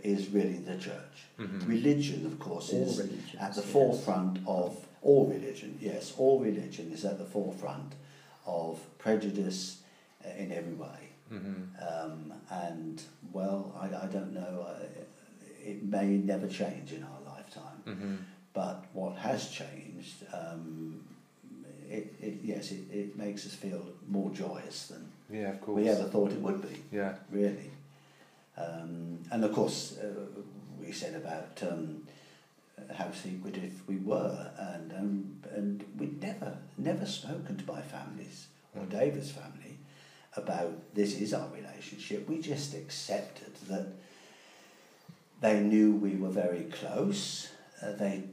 is really the church. Mhm. Religion, of course, All is religions, at the yes. forefront of all religion. Yes, all religion is at the forefront of prejudice uh, in every way. hmm Um, and well, I, I don't know. Uh, it may never change in our lifetime. hmm But what has changed, um, it, it, yes, it, it makes us feel more joyous than yeah of course we ever thought it would be yeah really. Um, and of course, uh, we said about um, how secretive we were, and um, and we'd never never spoken to my families or Mm. David's family about this is our relationship. We just accepted that they knew we were very close. Uh, they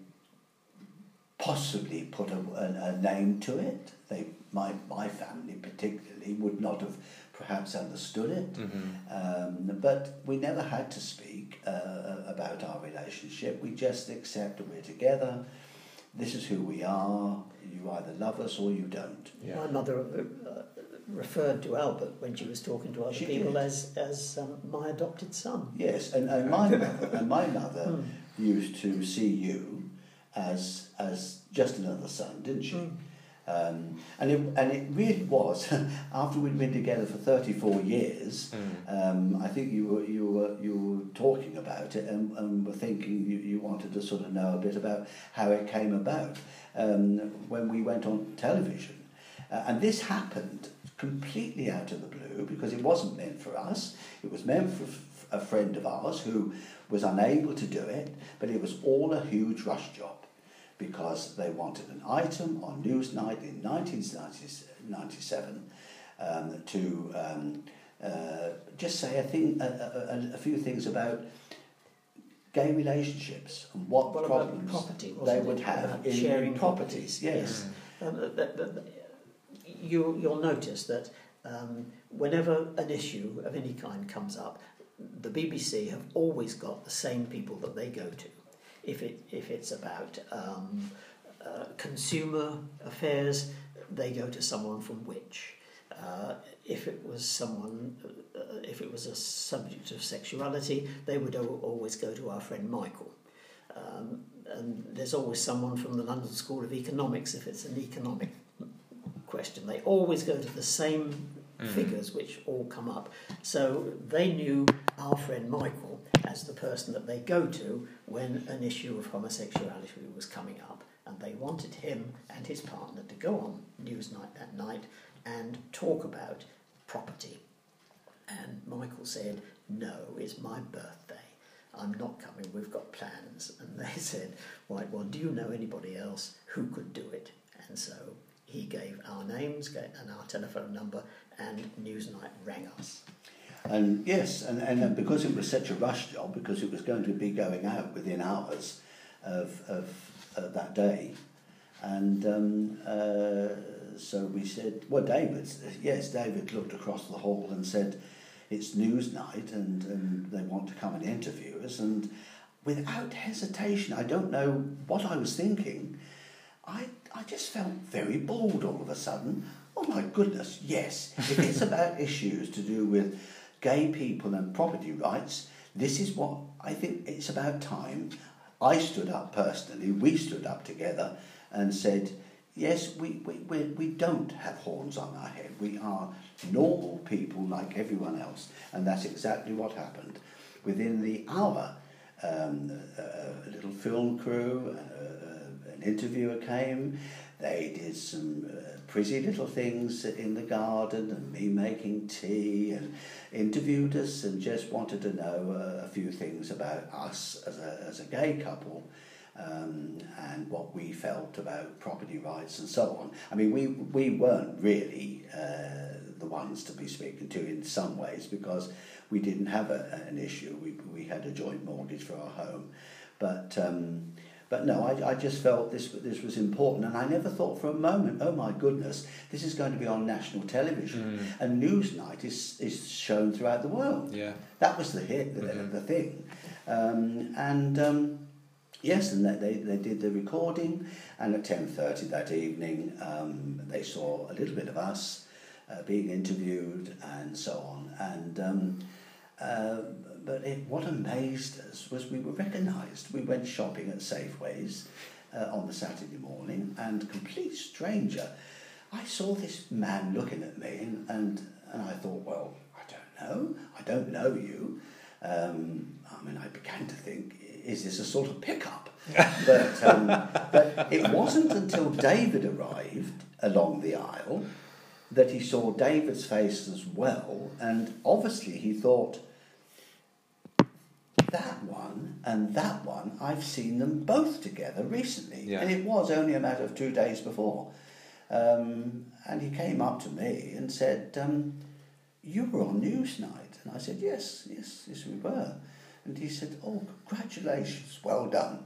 possibly put a, a, a name to it. They, my my family particularly, would not have perhaps understood it. hmm Um, but we never had to speak uh, about our relationship. We just accept we're together. This is who we are. You either love us or you don't. yeah My mother uh, referred to Albert when she was talking to other She people did. as as um, my adopted son. Yes, and, and my mother and my mother Hmm. used to see you as as just another son, didn't she? Mm. Um, and it and it really was after we'd been together for thirty four years. Mm. Um, I think you were you were you were talking about it and, and were thinking you, you wanted to sort of know a bit about how it came about um, when we went on television, uh, and this happened completely out of the blue because it wasn't meant for us. It was meant for f- a friend of ours who was unable to do it, but it was all a huge rush job because they wanted an item on Newsnight in 1997 um, to um, uh, just say a thing, a, a, a, few things about gay relationships and what What problems property? they would it? have About in sharing properties. Yes. Um, you, you'll notice that um, whenever an issue of any kind comes up, the BBC have always got the same people that they go to. If, it, if it's about um, uh, consumer affairs, they go to someone from which. Uh, if it was someone, uh, if it was a subject of sexuality, they would always go to our friend Michael. Um, and there's always someone from the London School of Economics if it's an economic question. They always go to the same Mm. figures which all come up. So they knew our friend Michael as the person that they go to when an issue of homosexuality was coming up. And they wanted him and his partner to go on Newsnight that night and talk about property. And Michael said, No, it's my birthday. I'm not coming, we've got plans. And they said, Right, well, do you know anybody else who could do it? And so he gave our names and our telephone number, and Newsnight rang us. And yes, and, and because it was such a rush job, because it was going to be going out within hours of, of that day, and um, uh, so we said, well, David, yes, David looked across the hall and said, it's Newsnight and, and they want to come and interview us. And without hesitation, I don't know what I was thinking, I, I just felt very bored all of a sudden. Oh my goodness, yes. If it's about issues to do with gay people and property rights, this is what I think it's about time. I stood up personally, we stood up together and said, yes, we, we, we, we don't have horns on our head. We are normal people like everyone else. And that's exactly what happened. Within the hour, um, a, a little film crew, uh, an interviewer came, they did some uh, pretty little things in the garden and me making tea and interviewed us and just wanted to know uh, a few things about us as a, as a gay couple um, and what we felt about property rights and so on. I mean, we, we weren't really uh, the ones to be speaking to in some ways because we didn't have a, an issue. We, we had a joint mortgage for our home. But, um, but no, I, I just felt this, this was important. And I never thought for a moment, oh my goodness, this is going to be on national television. Mm. And Newsnight is, is shown throughout the world. Yeah. That was the hit, the, mm-hmm. the thing. Um, and... Um, Yes, and they, they did the recording, and at 10.30 that evening um, they saw a little bit of us uh, being interviewed and so on. And um, uh, But it, what amazed us was we were recognised. We went shopping at Safeways uh, on the Saturday morning, and complete stranger, I saw this man looking at me, and, and, and I thought, well, I don't know, I don't know you. Um, I mean, I began to think, is this a sort of pickup? but, um, but it wasn't until David arrived along the aisle that he saw David's face as well, and obviously he thought, that one and that one, I've seen them both together recently. Yeah. And it was only a matter of two days before. Um, and he came up to me and said, um, You were on Newsnight. And I said, Yes, yes, yes, we were. And he said, Oh, congratulations, well done.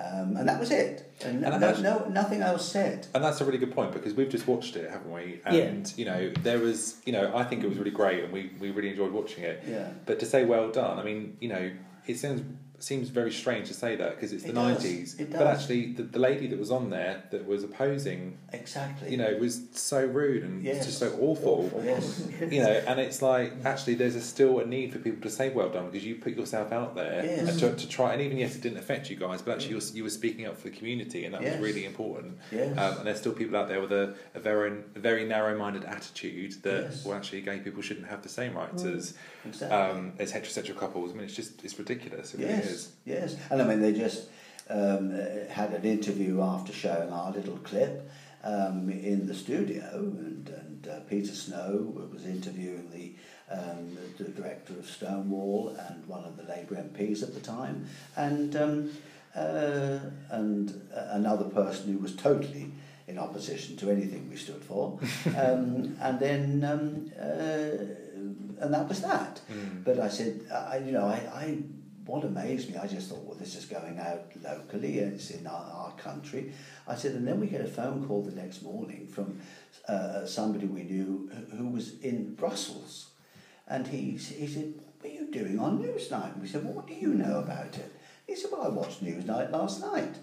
Um, and that was it. And, and no, no, nothing else said. And that's a really good point because we've just watched it, haven't we? And yeah. you know, there was, you know, I think it was really great, and we, we really enjoyed watching it. Yeah. But to say well done, I mean, you know, it sounds seems very strange to say that because it's the nineties. it But actually, the, the lady that was on there that was opposing, exactly, you know, was so rude and yes. just so awful. awful. Yes. you know, and it's like actually, there's a, still a need for people to say well done because you put yourself out there yes. to, to, try. And even yes, it didn't affect you guys, but actually, you were, you were speaking up for the community, and that was really important. Yes. Um, and there's still people out there with a, a very a very narrow-minded attitude that well, actually, gay people shouldn't have the same rights mm. as exactly. um, as heterosexual couples. I mean, it's just it's ridiculous. It yes. Really Yes. And I mean, they just um, had an interview after showing our little clip um, in the studio, and, and uh, Peter Snow was interviewing the, um, the director of Stonewall and one of the Labour MPs at the time, and um, uh, and another person who was totally in opposition to anything we stood for, um, and then um, uh, and that was that. Mm. But I said, I, you know, I, I what amazed me, I just thought, well, this is going out locally and it's in our, our country. I said, and then we get a phone call the next morning from uh, somebody we knew who was in Brussels. And he, he said, what are you doing on Newsnight? And we said, well, what do you know about it? He said, well, I watched Newsnight last night.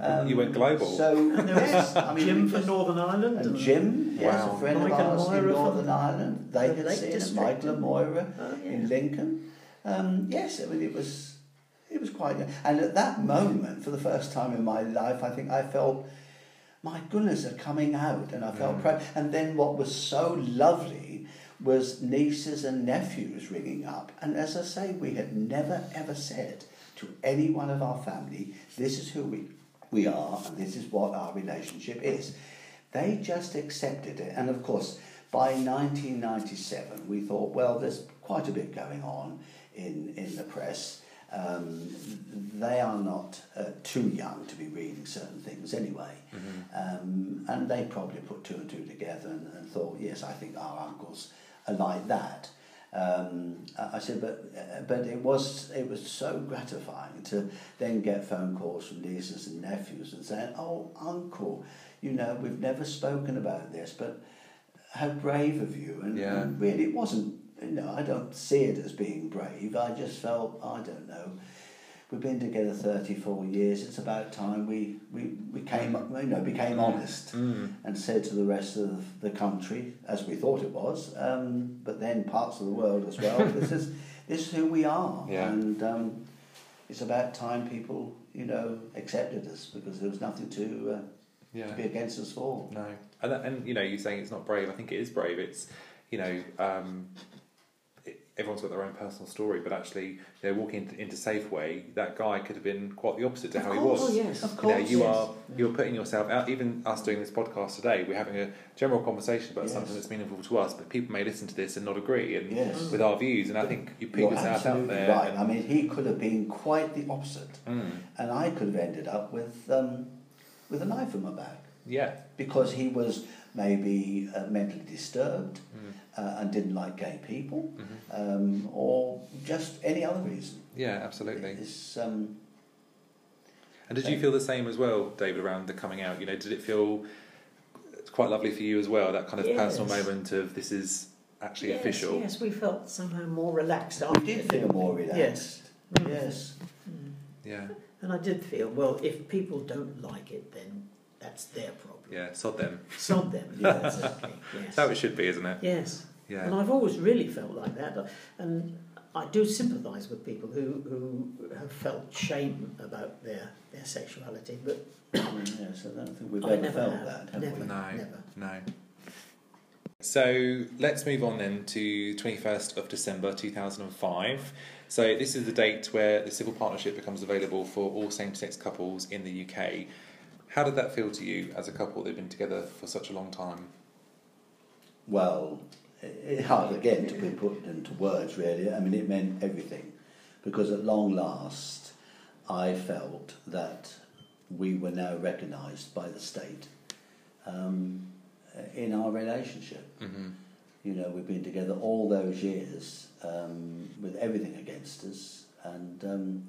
Um, you went global. So yes, I mean, Jim from Northern Ireland. And, and Jim, wow. yes, a friend Mike of ours in Northern Ireland. They had seen it. Michael and Moira oh, yeah. in Lincoln. Um, yes, I mean it was it was quite. And at that moment, for the first time in my life, I think I felt, my goodness, are coming out, and I felt mm. proud. And then what was so lovely was nieces and nephews ringing up, and as I say, we had never ever said to any one of our family, "This is who we we are, and this is what our relationship is." They just accepted it, and of course. By 1997, we thought, well, there's quite a bit going on in, in the press. Um, they are not uh, too young to be reading certain things anyway. Mm-hmm. Um, and they probably put two and two together and, and, thought, yes, I think our uncles are like that. Um, I said, but uh, but it was it was so gratifying to then get phone calls from nieces and nephews and saying, "Oh, uncle, you know, we've never spoken about this, but how brave of you!" And, yeah. and really, it wasn't know, I don't see it as being brave. I just felt, I don't know, we've been together 34 years. It's about time we, we, we came, you know, became honest Mm. and said to the rest of the country, as we thought it was, um, but then parts of the world as well, this is this is who we are, Yeah. and um, it's about time people, you know, accepted us because there was nothing to, uh, Yeah. to be against us for. No, and and you know, you're saying it's not brave. I think it is brave. It's you know, um, everyone's got their own personal story, but actually, you know, walking into, into Safeway, that guy could have been quite the opposite to Of how course, he was. oh, yes. Of You know, course, you yes. are you're putting yourself out. Even us doing this podcast today, we're having a general conversation about Yes. something that's meaningful to us, but people may listen to this and not agree and Yes. with our views. And I think you put yourself out absolutely there. right. I mean, he could have been quite the opposite, Mm, and I could have ended up with um, with a knife in my back yeah. because he was maybe uh, mentally disturbed Mm, uh, and didn't like gay people, mhm. um, or just any other reason. Yeah, absolutely. It's, um, And did you feel the same as well, David, around the coming out? You know, did it feel quite lovely for you as well? That kind of personal moment of this is actually yes, official. Yes, we felt somehow more relaxed I after did it. feel more relaxed. Yes. Yes. Mm. Yeah, And I did feel, well, if people don't like it, then that's their problem. yeah, sod them. Sod them. Yeah. Exactly. Yes. That's how it should be, isn't it? Yes. Yeah. And I've always really felt like that. And I do sympathise with people who, who have felt shame about their, their sexuality, but yes, I don't think we've I ever never felt have. that, have Never. we? no, Never. no. So let's move on then to 21st of December 2005. So this is the date where the civil partnership becomes available for all same-sex couples in the UK. How did that feel to you as a couple They've been together for such a long time? Well, it's hard again to be put into words, really. I mean, it meant everything. Because at long last, I felt that we were now recognised by the state um, in our relationship. Mm-hmm. You know, we've been together all those years um, with everything against us, and um,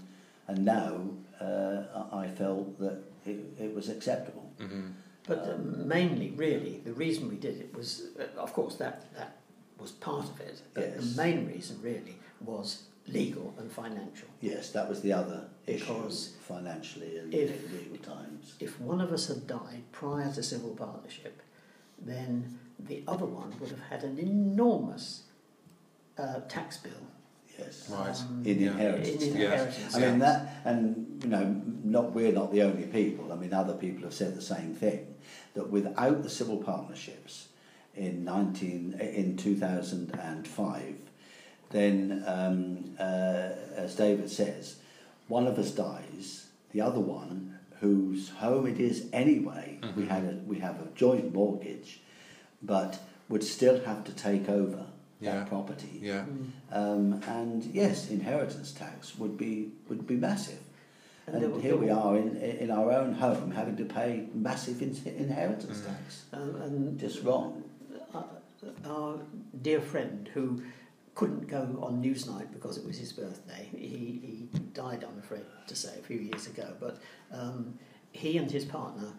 and now uh, I I felt that it, it was acceptable. Mm-hmm. But Um, mainly, really, the reason we did it was, uh, of course, that that was part of it. But Yes. the main reason, really, was legal and financial. Yes, that was the other issue Because financially and if- in legal times. If one of us had died prior to civil partnership, then the other one would have had an enormous uh, tax bill. Yes, Right. um, in Yeah. inheritance. in tax. inheritance I mean that, and you know, not we're not the only people. I mean, other people have said the same thing. That without the civil partnerships in nineteen in two thousand and five, then um, uh, as David says, one of us dies, the other one, whose home it is anyway, we Mhm. had a, we have a joint mortgage, but would still have to take over Yeah. that property. Yeah. Mm. Um, and yes, inheritance tax would be would be massive. And And, here we are in in our own home having to pay massive in, inheritance Mm. tax. Um, and Just wrong. uh, our dear friend who couldn't go on Newsnight because it was his birthday. He, he died, I'm afraid to say, a few years ago. But um, he and his partner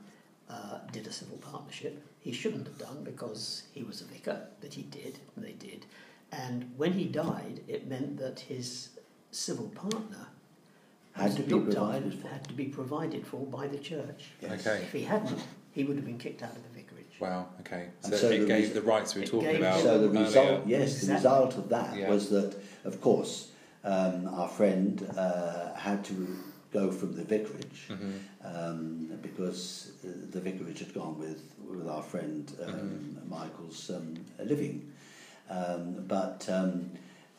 uh, did a civil partnership. He shouldn't have done because he was a vicar, but he did, they did. And when he died, it meant that his civil partner Had to be looked provided for. Had to be provided for by the church. Yes. Okay. If he hadn't, he would have been kicked out of the vicarage. Wow. Okay. And So, so it the gave res- the rights we were talking about. So the earlier. result, yes, the result of that Yeah. was that, of course, um, our friend uh, had to go from the vicarage Mhm. um, because uh, the vicarage had gone with with our friend um, Mm-hmm. Michael's um, living. Um, but um,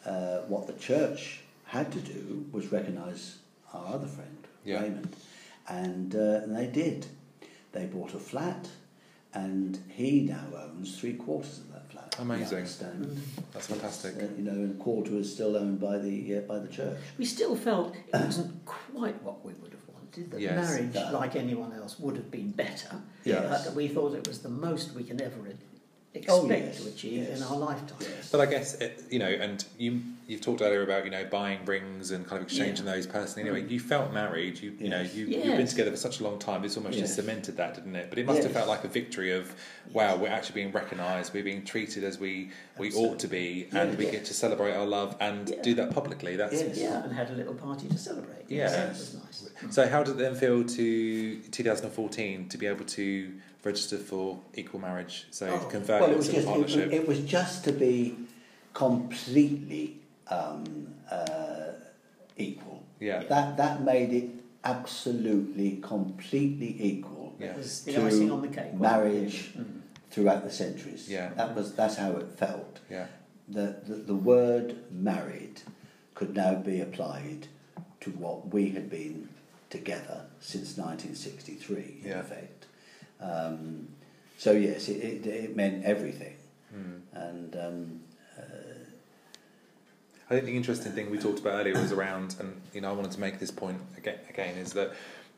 uh, what the church had to do was recognise our other friend, Yeah. Raymond, and, uh, and they did. They bought a flat, and he now owns three quarters of that flat. Amazing. Mm. That's fantastic. Uh, you know, and a quarter is still owned by the uh, by the church. We still felt it wasn't quite what we would have wanted. That Yes. marriage, No. like anyone else, would have been better. Yes. But we thought it was the most we can ever expect Oh, yes, to achieve yes. in our lifetime. Yes. But I guess it, you know, and you you've talked earlier about you know buying rings and kind of exchanging those personally. Anyway, mm. you felt married. You you know you you've been together for such a long time. This almost just cemented that, didn't it? But it must have felt like a victory of wow, we're actually being recognised. We're being treated as we we ought to be, and we get to celebrate our love and Yeah. do that publicly. That's Yes. Yeah, and had a little party to celebrate. Yeah. Yes, that was nice. so. How did it then feel to 2014 to be able to register for equal marriage? So Oh, convert well, it it was to just it, partnership. it was just to be completely um, uh, equal. yeah. That that made it absolutely completely equal Yeah. It the to icing on the cake. marriage Mm. throughout the centuries. Yeah. That was that's how it felt. Yeah. The, the the word married could now be applied to what we had been together since 1963 in Yeah. effect. Um, so yes, it, it, it meant everything, Hmm. and um, I think the interesting thing we talked about earlier was around, and you know, I wanted to make this point again. Again, is that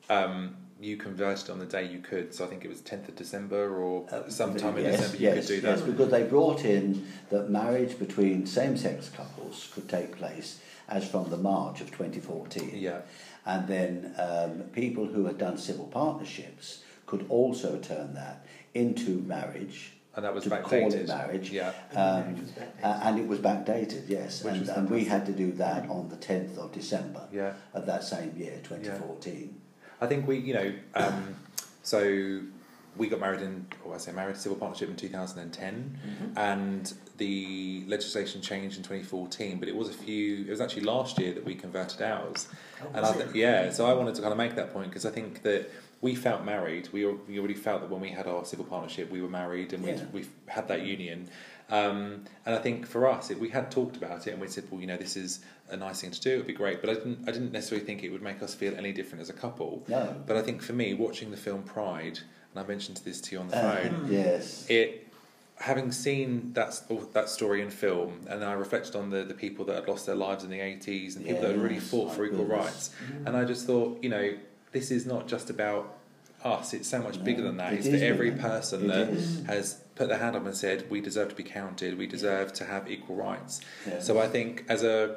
um, you converted on the day you could. So I think it was tenth of December or Uh, sometime in December you yes, could do that. Yes, because they brought in that marriage between same-sex couples could take place as from the March of 2014. Yeah, And then um, people who had done civil partnerships could also turn that into marriage, and that was to call backdated. it marriage. Yeah, And Um, marriage was backdated. uh, and it was backdated, yes. Which and, was and we had to do that on the 10th of December yeah. of that same year, 2014. I think we, you know, um, so we got married in, or I say married, civil partnership in 2010, Mhm. and the legislation changed in 2014. But it was a few. It was actually last year that we converted ours. And I th- yeah, so I wanted to kind of make that point because I think that we felt married. We, we already felt that when we had our civil partnership, we were married and Yeah. we we had that union. Um, and I think for us, it, we had talked about it and we said, well, you know, this is a nice thing to do. It'd be great, but I didn't. I didn't necessarily think it would make us feel any different as a couple. No. But I think for me, watching the film Pride, and I mentioned this to you on the Uh, phone, yes. it having seen that that story in film, and I reflected on the, the people that had lost their lives in the eighties and people that had really fought for equal goodness. rights, and I just thought, you know, this is not just about us; it's so much bigger than that. it It's for every person It that is. has put their hand up and said, "We deserve to be counted. We deserve to have equal rights." So I think as a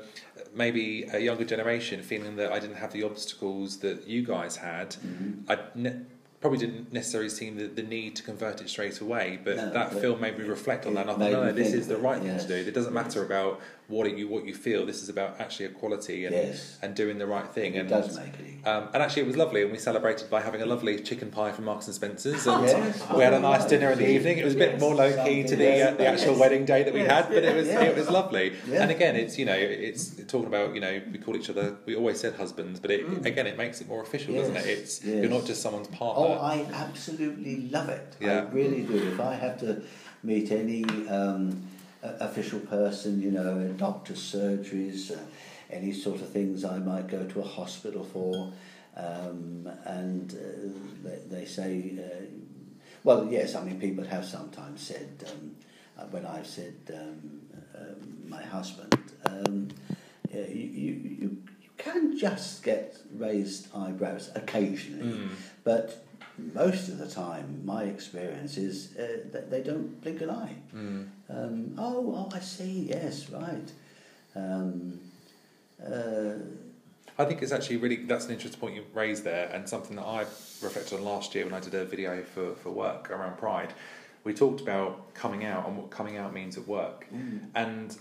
maybe a younger generation, feeling that I didn't have the obstacles that you guys had, Mhm. I ne- probably didn't necessarily see the, the need to convert it straight away. But No, that but film made me reflect on that. And I thought, no, no, this is the right thing yes. to do. It doesn't matter about what it, you what you feel. This is about actually equality and Yes. and doing the right thing. It and does make it um, and actually, it was lovely, and we celebrated by having a lovely chicken pie from Marks and Spencer's, and Yes. we had a nice dinner in the evening. It was a bit Yes. more low key to the uh, the actual wedding day that we had, but it was it was lovely. And again, it's you know it's talking about you know we call each other we always said husbands, but it, Mm. again it makes it more official, doesn't it? It's you're not just someone's partner. Oh, I absolutely love it. Yeah. I really do. If I have to meet any um, official person, you know, doctors' surgeries, uh, any sort of things I might go to a hospital for, um, and uh, they, they say, uh, well, yes, I mean, people have sometimes said, um, uh, when I've said um, um, my husband, um, you, you, you can just get raised eyebrows occasionally. Mm. But most of the time, my experience is uh, that they don't blink an eye. Mm. Um, oh, oh, I see. Yes, right. Um, uh, I think it's actually really that's an interesting point you raised there, and something that I reflected on last year when I did a video for, for work around Pride. We talked about coming out and what coming out means at work, and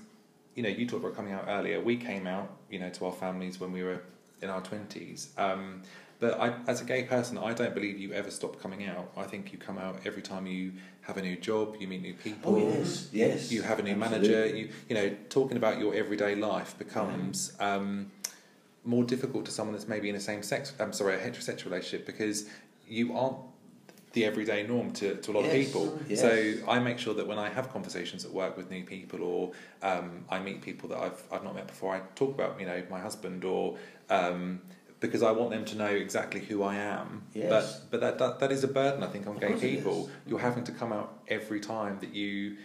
you know, you talked about coming out earlier. We came out, you know, to our families when we were in our twenties. Um, but I, as a gay person, I don't believe you ever stop coming out. I think you come out every time you have a new job, you meet new people. oh, yes, yes. You have a new absolutely. manager. You you know, talking about your everyday life becomes um, more difficult to someone that's maybe in a same sex. I'm sorry, a heterosexual relationship because you aren't the everyday norm to, to a lot of people. yes. So I make sure that when I have conversations at work with new people or um, I meet people that I've I've not met before, I talk about you know my husband or. Um, because I want them to know exactly who I am, Yes. but but that, that that is a burden I think on gay people. You're having to come out every time that you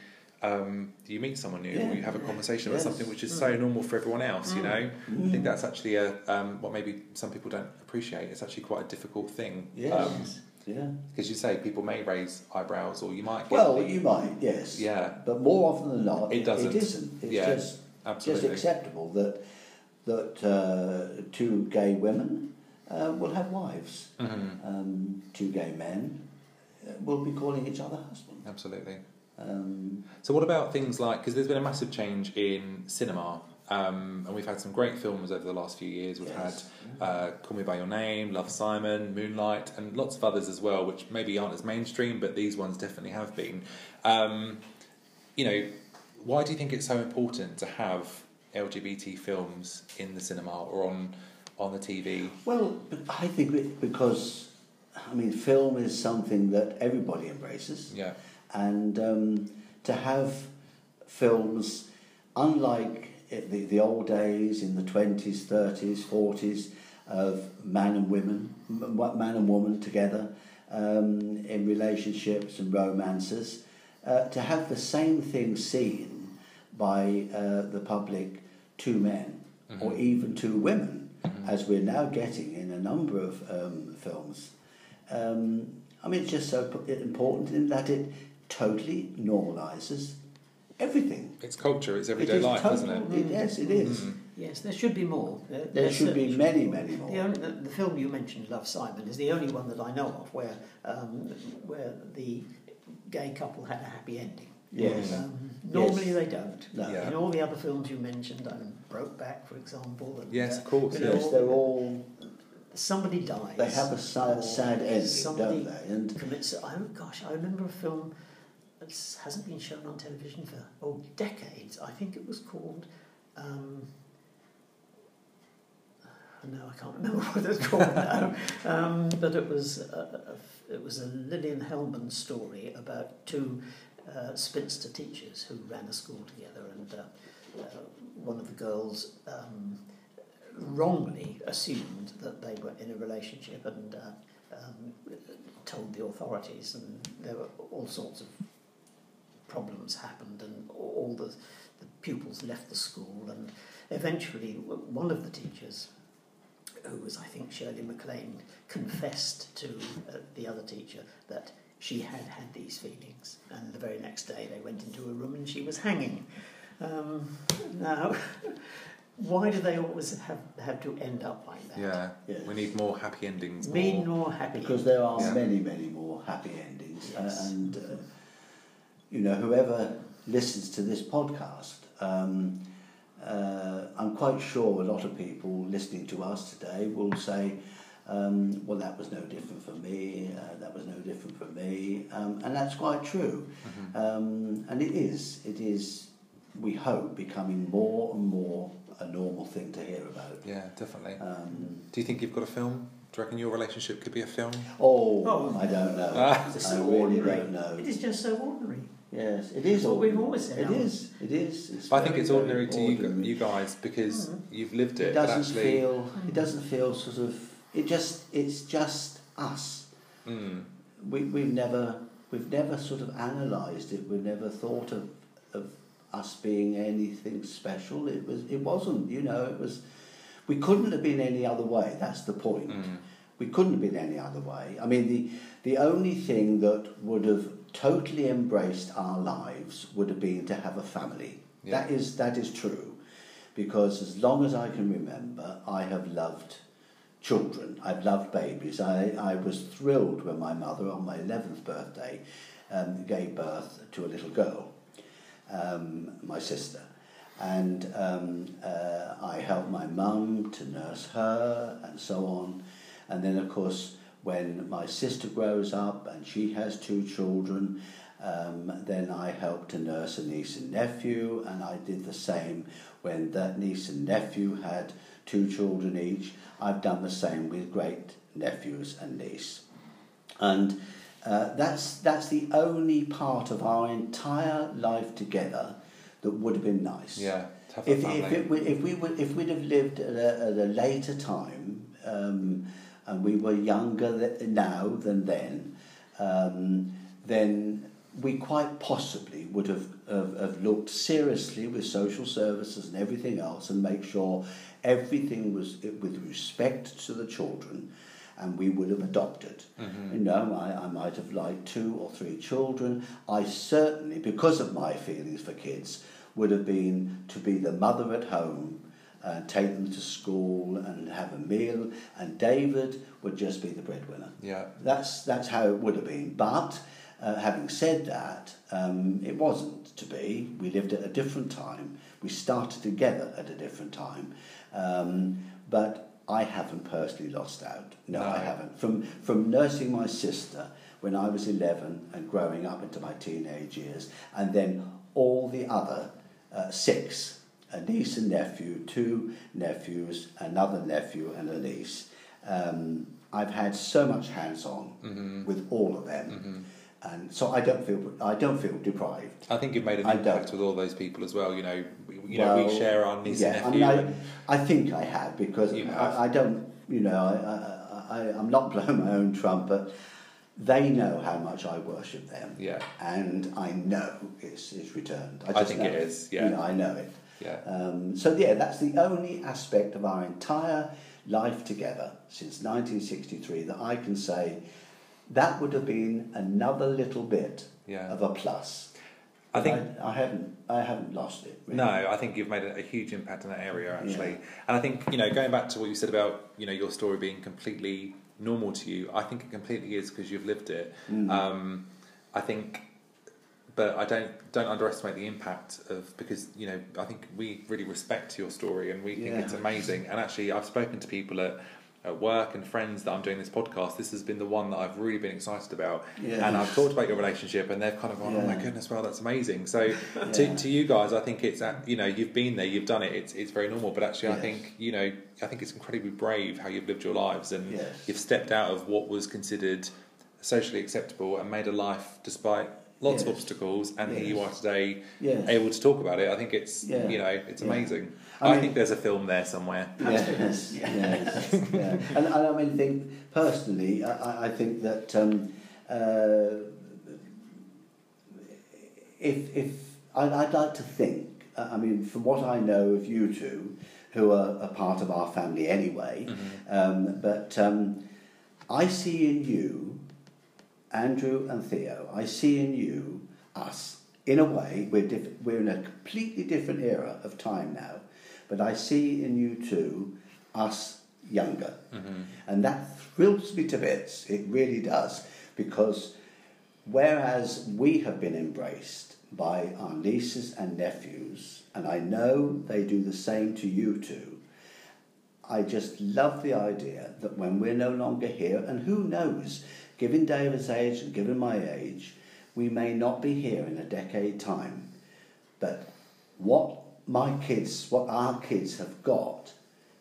um, you meet someone new Yeah. or you have a conversation about something which is so normal for everyone else. You Mm. know, I Mm. think that's actually a um, what maybe some people don't appreciate. It's actually quite a difficult thing. Yes. Um, Yeah. Because you say people may raise eyebrows, or you might. Get Well, the, you might, yes. Yeah. But more often than not, It doesn't. It isn't. It's Yeah, just absolutely. just acceptable that that uh, two gay women uh, will have wives. Mhm. Um, two gay men uh, will be calling each other husband. Absolutely. Um, So, what about things like because there's been a massive change in cinema, um, and we've had some great films over the last few years. We've Yes. had uh, Call Me by Your Name, Love Simon, Moonlight, and lots of others as well, which maybe aren't as mainstream, but these ones definitely have been. Um, you know, why do you think it's so important to have LGBT films in the cinema or on on the TV? well, I think because I mean, film is something that everybody embraces. Yeah, and um, to have films unlike the, the old days in the 20s 30s 40s of man and women man and woman together um, in relationships and romances uh, to have the same thing seen by uh, the public two men or even two women as we're now getting in a number of um, films um, I mean, it's just so important in that it totally normalises everything. it's culture, it's everyday is life, total- isn't it? it- yes, it is. Yes, there should be more. There, There should be many, many more. The, only, the, the film you mentioned, Love Simon, is the only one that I know of where um, where the gay couple had a happy ending. Yes. Um, normally Yes. they don't. No. Yeah. In all the other films you mentioned, um, Brokeback, for example. And, Yes, uh, of course, you know, Yes, they're all. Somebody dies. They have a sad, sad ending, somebody don't they? And commits. I, gosh, I remember a film that hasn't been shown on television for oh decades. I think it was called. Um, no, I can't remember what it's called now. Um, but it was a, a, it was a Lillian Hellman story about two uh, spinster teachers who ran a school together, and uh, uh, one of the girls. Um, wrongly assumed that they were in a relationship and uh, um, told the authorities, and there were all sorts of problems happened, and all the, the pupils left the school, and eventually one of the teachers, who was I think Shirley MacLaine, confessed to uh, the other teacher that she had had these feelings, and the very next day they went into a room and she was hanging. Um, now. Why do they always have, have to end up like that? Yeah, Yes. we need more happy endings. Mean more- happy? because there are Yeah. many, many more happy endings, Yes. uh, and uh, you know, whoever listens to this podcast, um, uh, I'm quite sure a lot of people listening to us today will say, um, "Well, that was no different for me. Uh, that was no different for me," um, and that's quite true. Mm-hmm. Um, and it is, it is, we hope, becoming more and more a normal thing to hear about. Yeah, definitely. Um, Do you think you've got a film? Do you reckon your relationship could be a film? oh, Oh. I don't know. Ah. It's I really ordinary. don't know. It is just so ordinary. Yes, it is. That's what we've ordinary. always said, It haven't we? is. It is. It's I think it's ordinary to you, ordinary. you guys because Mhm. you've lived it. It but doesn't actually, feel. It doesn't feel sort of. It just. It's just us. Mm, We we've never we've never sort of analysed it. We've never thought of of us being anything special. It was. It wasn't. You know. It was. We couldn't have been any other way. That's the point. mm, We couldn't have been any other way. I mean, the the only thing that would have totally embraced our lives would have been to have a family. Yeah. That is that is true, because as long as I can remember, I have loved children. I've loved babies. I, I was thrilled when my mother, on my eleventh birthday, um, gave birth to a little girl, um, my sister. And um, uh, I helped my mum to nurse her and so on. And then, of course, when my sister grows up and she has two children, um, then I helped to nurse a niece and nephew, and I did the same when that niece and nephew had two children each. I've done the same with great nephews and niece. And uh, that's, that's the only part of our entire life together that would have been nice. yeah, to have a If, if, it, if, we would, if we'd have lived at a, at a later time um, and we were younger th- now than then, um, then we quite possibly would have, have, have looked seriously with social services and everything else and make sure everything was with respect to the children and we would have adopted. Mm-hmm. You know, I, I might have liked two or three children. I certainly, because of my feelings for kids, would have been to be the mother at home and take them to school and have a meal, and David would just be the breadwinner. Yeah. That's that's how it would have been. But uh, having said that, um, it wasn't to be. We lived at a different time. We started together at a different time. Um, but I haven't personally lost out. No, No. I haven't. From from nursing my sister when I was eleven and growing up into my teenage years, and then all the other uh, six a niece and nephew, two nephews, another nephew, and a niece. Um, I've had so much hands on Mm-hmm. with all of them, and so I don't feel I don't feel deprived. I think you've made an I impact don't. with all those people as well. You know, we, you know, we share our niece yeah, and nephew. I, mean, I, I think I have because have. I, I don't, you know, I, I, I, I'm not blowing my own trumpet. They know how much I worship them, yeah, and I know it's, it's returned. I just think it is, yeah. You know, I know it. yeah. Um, so yeah, that's the only aspect of our entire life together since 1963 that I can say that would have been another little bit Yeah. of a plus. I think I, I haven't I haven't lost it. Really. No, I think you've made a, a huge impact in that area actually, and I think you know going back to what you said about you know your story being completely normal to you, I think it completely is because you've lived it. Mm. Um, I think, but I don't don't underestimate the impact of because you know I think we really respect your story and we think Yeah. it's amazing. And actually, I've spoken to people at. At work and friends that I'm doing this podcast, this has been the one that I've really been excited about, Yeah. and I've talked about your relationship, and they've kind of gone, "Oh my goodness, well, that's amazing." So, Yeah. to, to you guys, I think it's you know you've been there, you've done it. It's it's very normal, but actually, I think you know I think it's incredibly brave how you've lived your lives and Yes. you've stepped out of what was considered socially acceptable and made a life despite lots of obstacles. And here you are today, Yes. able to talk about it. I think it's Yeah. you know it's Yeah. amazing. I I, mean- think there's a film there somewhere. Yes, yes, yeah. And, and I mean, think personally, I, I- I think that um, uh, if if I'd, I'd like to think, uh, I mean, from what I know of you two, who are a part of our family anyway, um, but um, I see in you, Andrew and Theo, I see in you us. In a way, we're diff- we're in a completely different era of time now, but I see in you two us younger, mm-hmm. and that thrills me to bits. It really does because whereas we have been embraced by our nieces and nephews, and I know they do the same to you two. I just love the idea that when we're no longer here, and who knows, given David's age and given my age, we may not be here in a decade time. But what my kids, what our kids have got,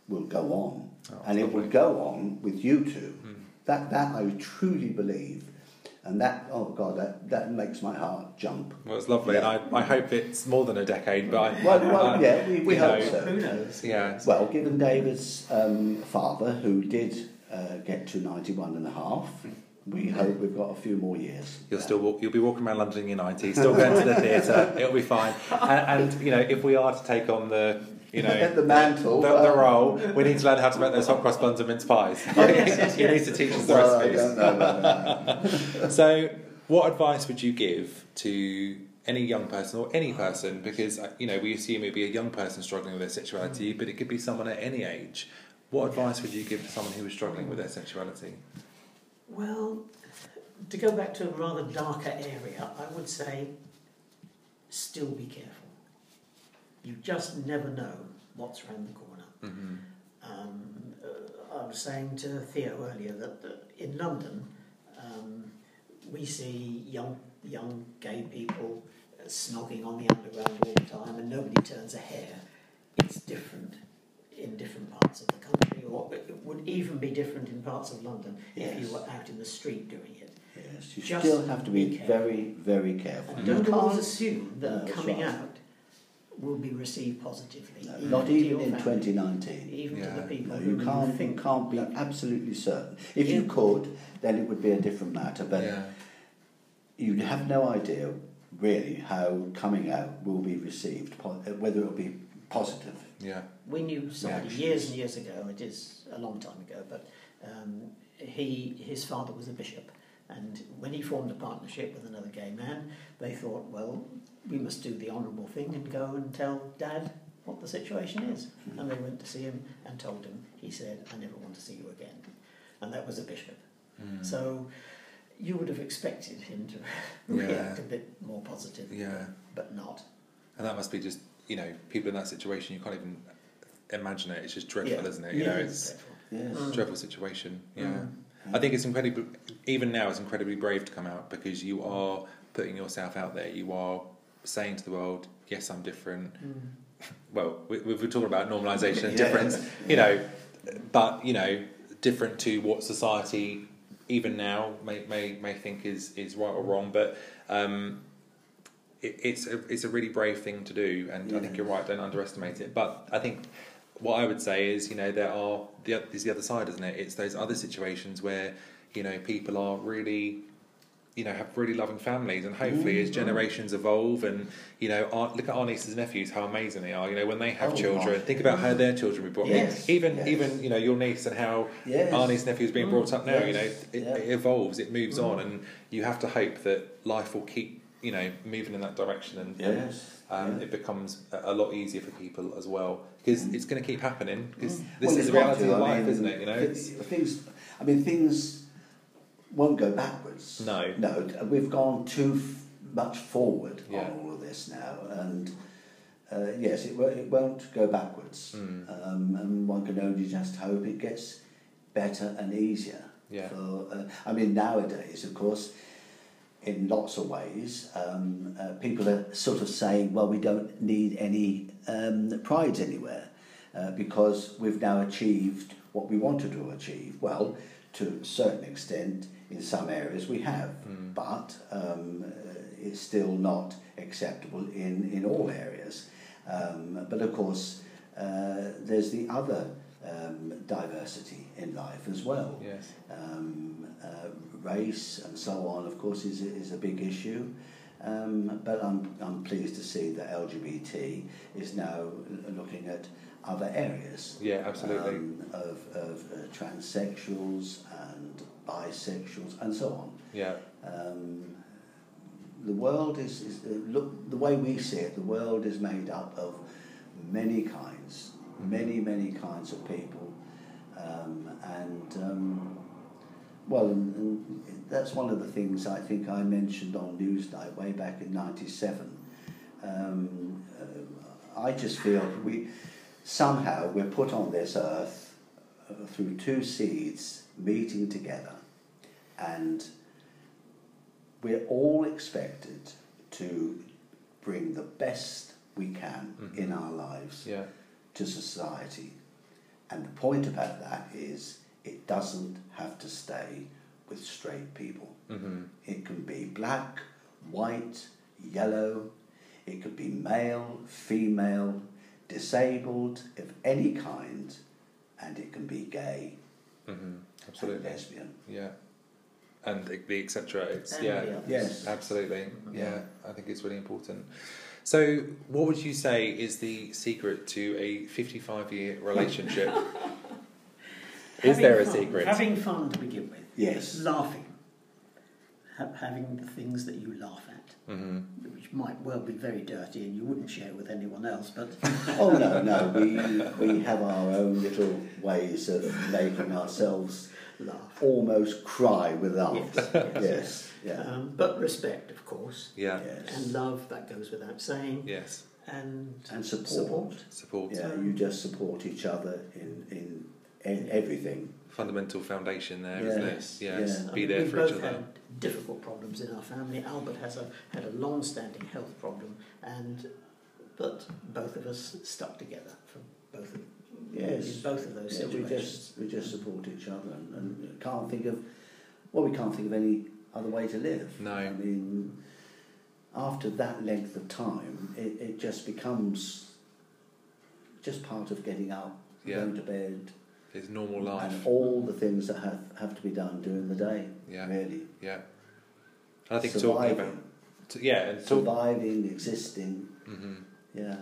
will go on, Oh, and it will go on with you two. Hmm. That that I truly believe, and that oh god, that, that makes my heart jump. Well, it's lovely, Yeah. and I, I hope it's more than a decade. But I, Well, well, I- yeah, we, we you hope know, so. Who knows? Yeah, Well, given David's um, father, who did uh, get to 91 and a half, we hope we've got a few more years. You'll still walk, you'll be walking around London in your nineties, still going to the theatre. It'll be fine. And, and you know, if we are to take on the you know the mantle. the, the role, we need to learn how to make those hot cross buns and mince pies. Oh, yes, yes, you yes. need to teach us the well, recipes. don't know about. So, what advice would you give to any young person or any person? Because uh, you know, we assume it'd be a young person struggling with their sexuality, but it could be someone at any age. What advice would you give to someone who is struggling with their sexuality? Well, to go back to a rather darker area, I would say still be careful. You just never know what's around the corner. Mm-hmm. Um, uh, I was saying to Theo earlier that, that in London um, we see young young gay people uh, snogging on the underground all the time, and nobody turns a hair. It's different in different parts of the country, or it would even be different in parts of London if you were out in the street doing it. Yes, you Just still have to be be very, very careful. And You don't always can't- assume that No, coming right. out will be received positively. no, even not even in family, 2019. Even to the people No, who you can't, you think can't be absolutely certain. If you could, then it would be a different matter. But yeah. you have no idea really how coming out will be received, whether it will be positive. Yeah. We knew somebody years and years ago, it is a long time ago, but um, he his father was a bishop, and when he formed a partnership with another gay man, they thought, well, we must do the honourable thing and go and tell Dad what the situation is. And they went to see him and told him. He said, I never want to see you again. And that was a bishop. Mm. So you would have expected him to Yeah. react a bit more positively, yeah, but not. and that must be just you know people in that situation. You can't even imagine it. It's just dreadful, Yeah. isn't it? You Yeah, know, it's dreadful. Yes. a dreadful situation. Yeah. Mm. I think it's incredibly, even now, it's incredibly brave to come out because you are putting yourself out there. You are saying to the world, "Yes, I'm different." Mm. Well, we, we we're talking about normalisation and Yeah. difference, you know, but you know, different to what society even now may may, may think is is right or wrong. But um, it, it's a, it's a really brave thing to do, and I think you're right. Don't underestimate it. But I think what I would say is, you know, there are the there's the other side, isn't it? It's those other situations where you know people are really, you know, have really loving families, and hopefully as Mm. generations evolve, and you know, our, look at our nieces and nephews, how amazing they are. You know, when they have Oh, children, gosh. think about how their children were brought. up. Yes, even yes. even you know your niece and how Yes. our niece and nephew is being brought up now. You know, it, Yeah. it evolves, it moves Mm. on, and you have to hope that life will keep you know moving in that direction, and, and um, yeah. it becomes a lot easier for people as well because it's going to keep happening because Mm. this Well, is the reality to, of I life, mean, isn't it? You know, th- it's, things. I mean, things won't go backwards. No. no. We've gone too f- much forward Yeah. on all of this now, and uh, yes, it, wo- it won't go backwards. Mm. Um, and one can only just hope it gets better and easier. Yeah. For, uh, I mean, nowadays, of course, in lots of ways, um, uh, people are sort of saying, well, we don't need any um, prides anywhere uh, because we've now achieved what we wanted to achieve. Well, to a certain extent, in some areas we have, Mm. but um, uh, it's still not acceptable in, in all areas. Um, but of course, uh, there's the other um, diversity in life as well yes, um, uh, race and so on, of course, is, is a big issue. Um, but I'm, I'm pleased to see that LGBT is now looking at other areas yeah, absolutely, um, of, of uh, transsexuals and bisexuals and so on. yeah, Um, the world is, is uh, look the way we see it. The world is made up of many kinds, many many kinds of people, um, and um, well, and, and that's one of the things I think I mentioned on Newsnight way back in '97. Um, uh, I just feel we somehow we're put on this earth uh, through two seeds meeting together, and we're all expected to bring the best we can Mhm. in our lives yeah, to society. And the point about that is it doesn't have to stay with straight people. hmm It can be black, white, yellow, it could be male, female, disabled of any kind, and it can be gay hmm and absolutely, lesbian. yeah, and the- the etc. It's And yeah. Yes. Absolutely. Mhm. Yeah, I think it's really important. So, what would you say is the secret to a 55 year relationship? is Having there a fun. secret? Having fun to begin with. Yes. Laughing. Ha- having the things that you laugh at, hmm which might well be very dirty and you wouldn't share with anyone else, but Oh no, no, we we have our own little ways of making ourselves laugh. almost cry with laughter. Yes, yes, yes, yeah, Um, but respect, of course, Yeah. yes. and love, that goes without saying, Yes. and, And support. support. Support. Yeah, you just support each other in in, in everything. Fundamental foundation there, Yes, not it? Yes. yeah. I Be mean, there we've for both each other. had difficult problems in our family. Albert has a had a long-standing health problem, and but both of us stuck together for both of Yes. in both of those Yeah, we just we just support each other and, and can't think of well we can't think of any other way to live. No. I mean after that length of time it, it just becomes just part of getting up, Yeah. going to bed It's normal life. and all the things that have, have to be done during the day. Yeah. Really. Yeah. And I think surviving, talking about yeah, and talk, surviving, existing, Mm-hmm. yeah.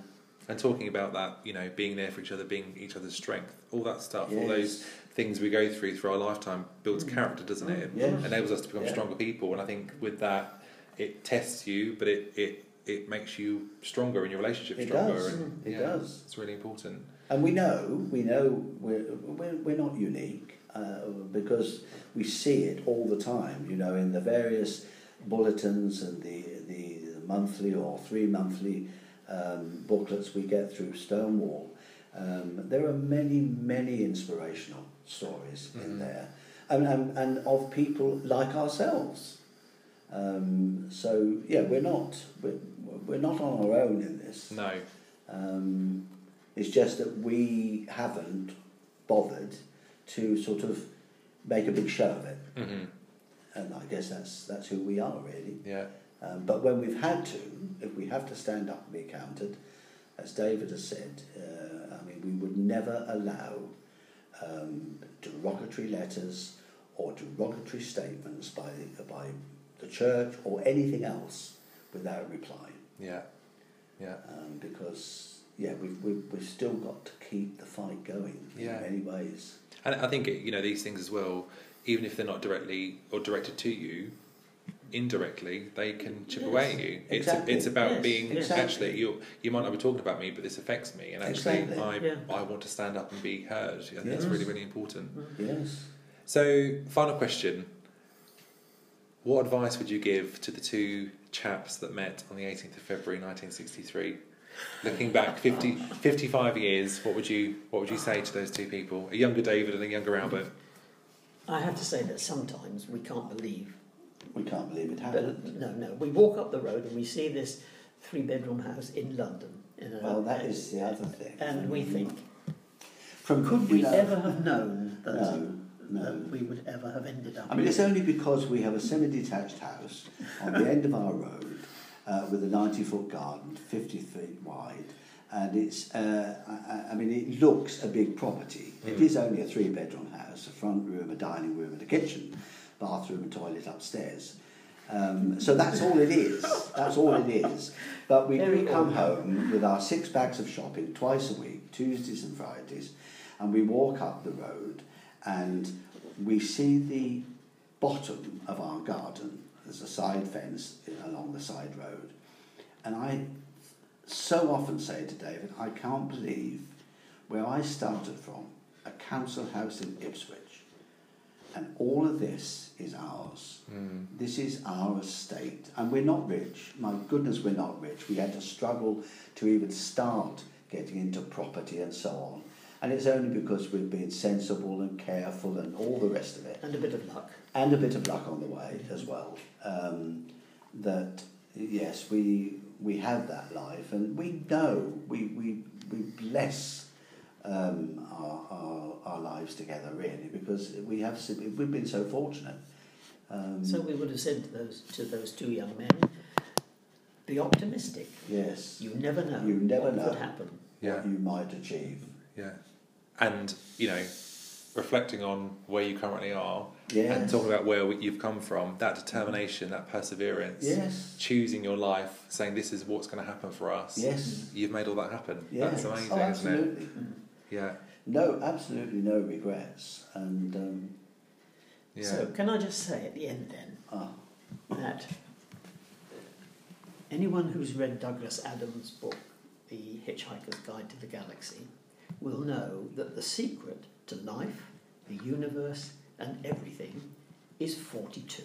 and talking about that, you know, being there for each other, being each other's strength, all that stuff, all those things we go through through our lifetime builds character, doesn't it? Yeah. It enables us to become Yeah. stronger people, and I think with that, it tests you, but it it, it makes you stronger in your relationship. It stronger, does. and It does. It's really important. And we know, we know we're, we're, we're not unique uh, because we see it all the time, you know, in the various bulletins and the, the, monthly or three monthly um, booklets we get through Stonewall. Um, there are many, many inspirational stories in Mhm. there and, and, and of people like ourselves. Um, so, yeah, we're not, we're, we're not on our own in this. No, Um, it's just that we haven't bothered to sort of make a big show of it, hmm and I guess that's that's who we are really. yeah, Um, but when we've had to, if we have to stand up and be counted, as David has said, uh, I mean, we would never allow um, derogatory letters or derogatory statements by by the church or anything else without reply. yeah, yeah. um, because yeah, we've, we've we've still got to keep the fight going Yeah. in many ways. And I think you know these things as well. Even if they're not directly or directed to you, indirectly they can chip Yes, away at you. It's exactly. it's about Yes, being exactly. actually you you might not be talking about me, but this affects me, and actually Exactly. I Yeah. I want to stand up and be heard. I think that's really really important. Mm-hmm. Yes. So final question: What advice would you give to the two chaps that met on the 18th of February 1963? Looking back 50, 55 years, what would you what would you say to those two people? A younger David and a younger Albert. I have to say that sometimes we can't believe. We can't believe it happened. But no, no. We walk up the road and we see this three-bedroom house in London. In a, well, that is the other thing. And we think, from could we know, ever have known that, No, no. that we would ever have ended up? I mean, it's only because we have a semi-detached house on the end of our road uh, with a 90-foot garden, 50 feet wide, and it's. Uh, I, I mean, it looks a big property. It Mm. is only a three-bedroom house: a front room, a dining room, and a kitchen, bathroom, and toilet upstairs. Um, so that's all it is. That's all it is. But we do come home with our six bags of shopping twice a week, Tuesdays and Fridays, and we walk up the road and we see the bottom of our garden. There's a side fence along the side road. And I so often say to David, I can't believe where I started from, a council house in Ipswich, and all of this is ours. Mm. This is our estate, and we're not rich. My goodness, we're not rich. We had to struggle to even start getting into property and so on. And it's only because we've been sensible and careful and all the rest of it, And a bit of luck. and a bit of luck on the way as well. Um, that yes, we we have that life, and we know we we we bless um, our, our our lives together really because we have we've been so fortunate. Um, So we would have said to those to those two young men, be optimistic. yes, You never know. You never know what know. could happen. Yeah. what you might achieve. Yeah, and you know, reflecting on where you currently are Yes. and talking about where you've come from, that determination, that perseverance, Yes. choosing your life, saying this is what's going to happen for us. Yes. You've made all that happen. Yes. That's amazing, oh, isn't it? absolutely. Yeah, No, absolutely no regrets. And um, yeah. So can I just say at the end then ah, that anyone who's read Douglas Adams' book, The Hitchhiker's Guide to the Galaxy, will know that the secret to life, the universe, and everything is 42.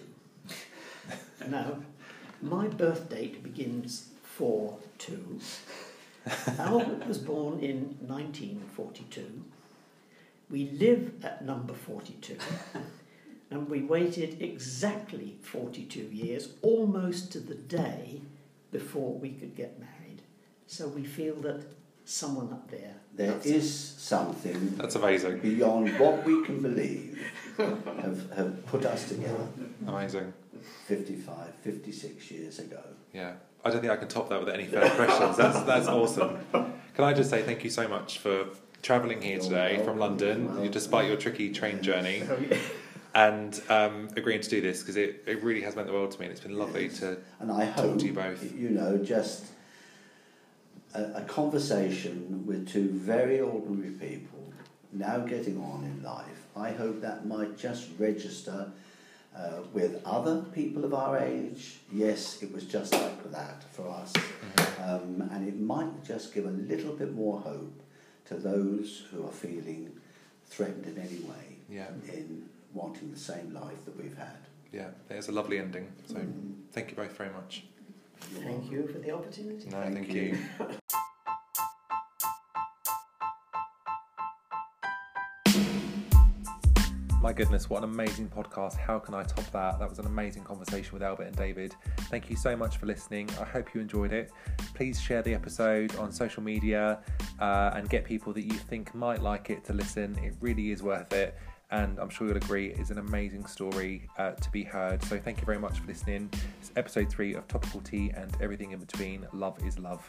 now, my birth date begins 4 2. Albert was born in 1942. We live at number 42 and we waited exactly 42 years, almost to the day before we could get married. So we feel that someone up there. there loves is us. something That's amazing. beyond what we can believe have, have put us together Amazing. 55, 56 years ago. Yeah. I don't think I can top that with any further questions. That's that's awesome. Can I just say thank you so much for travelling here You're today from London, You're despite your tricky train journey, and um, agreeing to do this because it, it really has meant the world to me. and It's been lovely Yes. to And I Talk hope, to you both. you know, just a, a conversation with two very ordinary people now getting on in life, I hope that might just register uh, with other people of our age. Yes, it was just like that for us. Um, and it might just give a little bit more hope to those who are feeling threatened in any way Yeah. in wanting the same life that we've had. Yeah, there's a lovely ending. So Mm. thank you both very much. Thank you for the opportunity. No, Thank thank, you. you. My goodness, what an amazing podcast. How can I top that? That was an amazing conversation with Albert and David. Thank you so much for listening. I hope you enjoyed it. Please share the episode on social media uh, and get people that you think might like it to listen. It really is worth it. And I'm sure you'll agree, is an amazing story uh, to be heard. So thank you very much for listening. It's episode three of Topical Tea and everything in between. Love is love.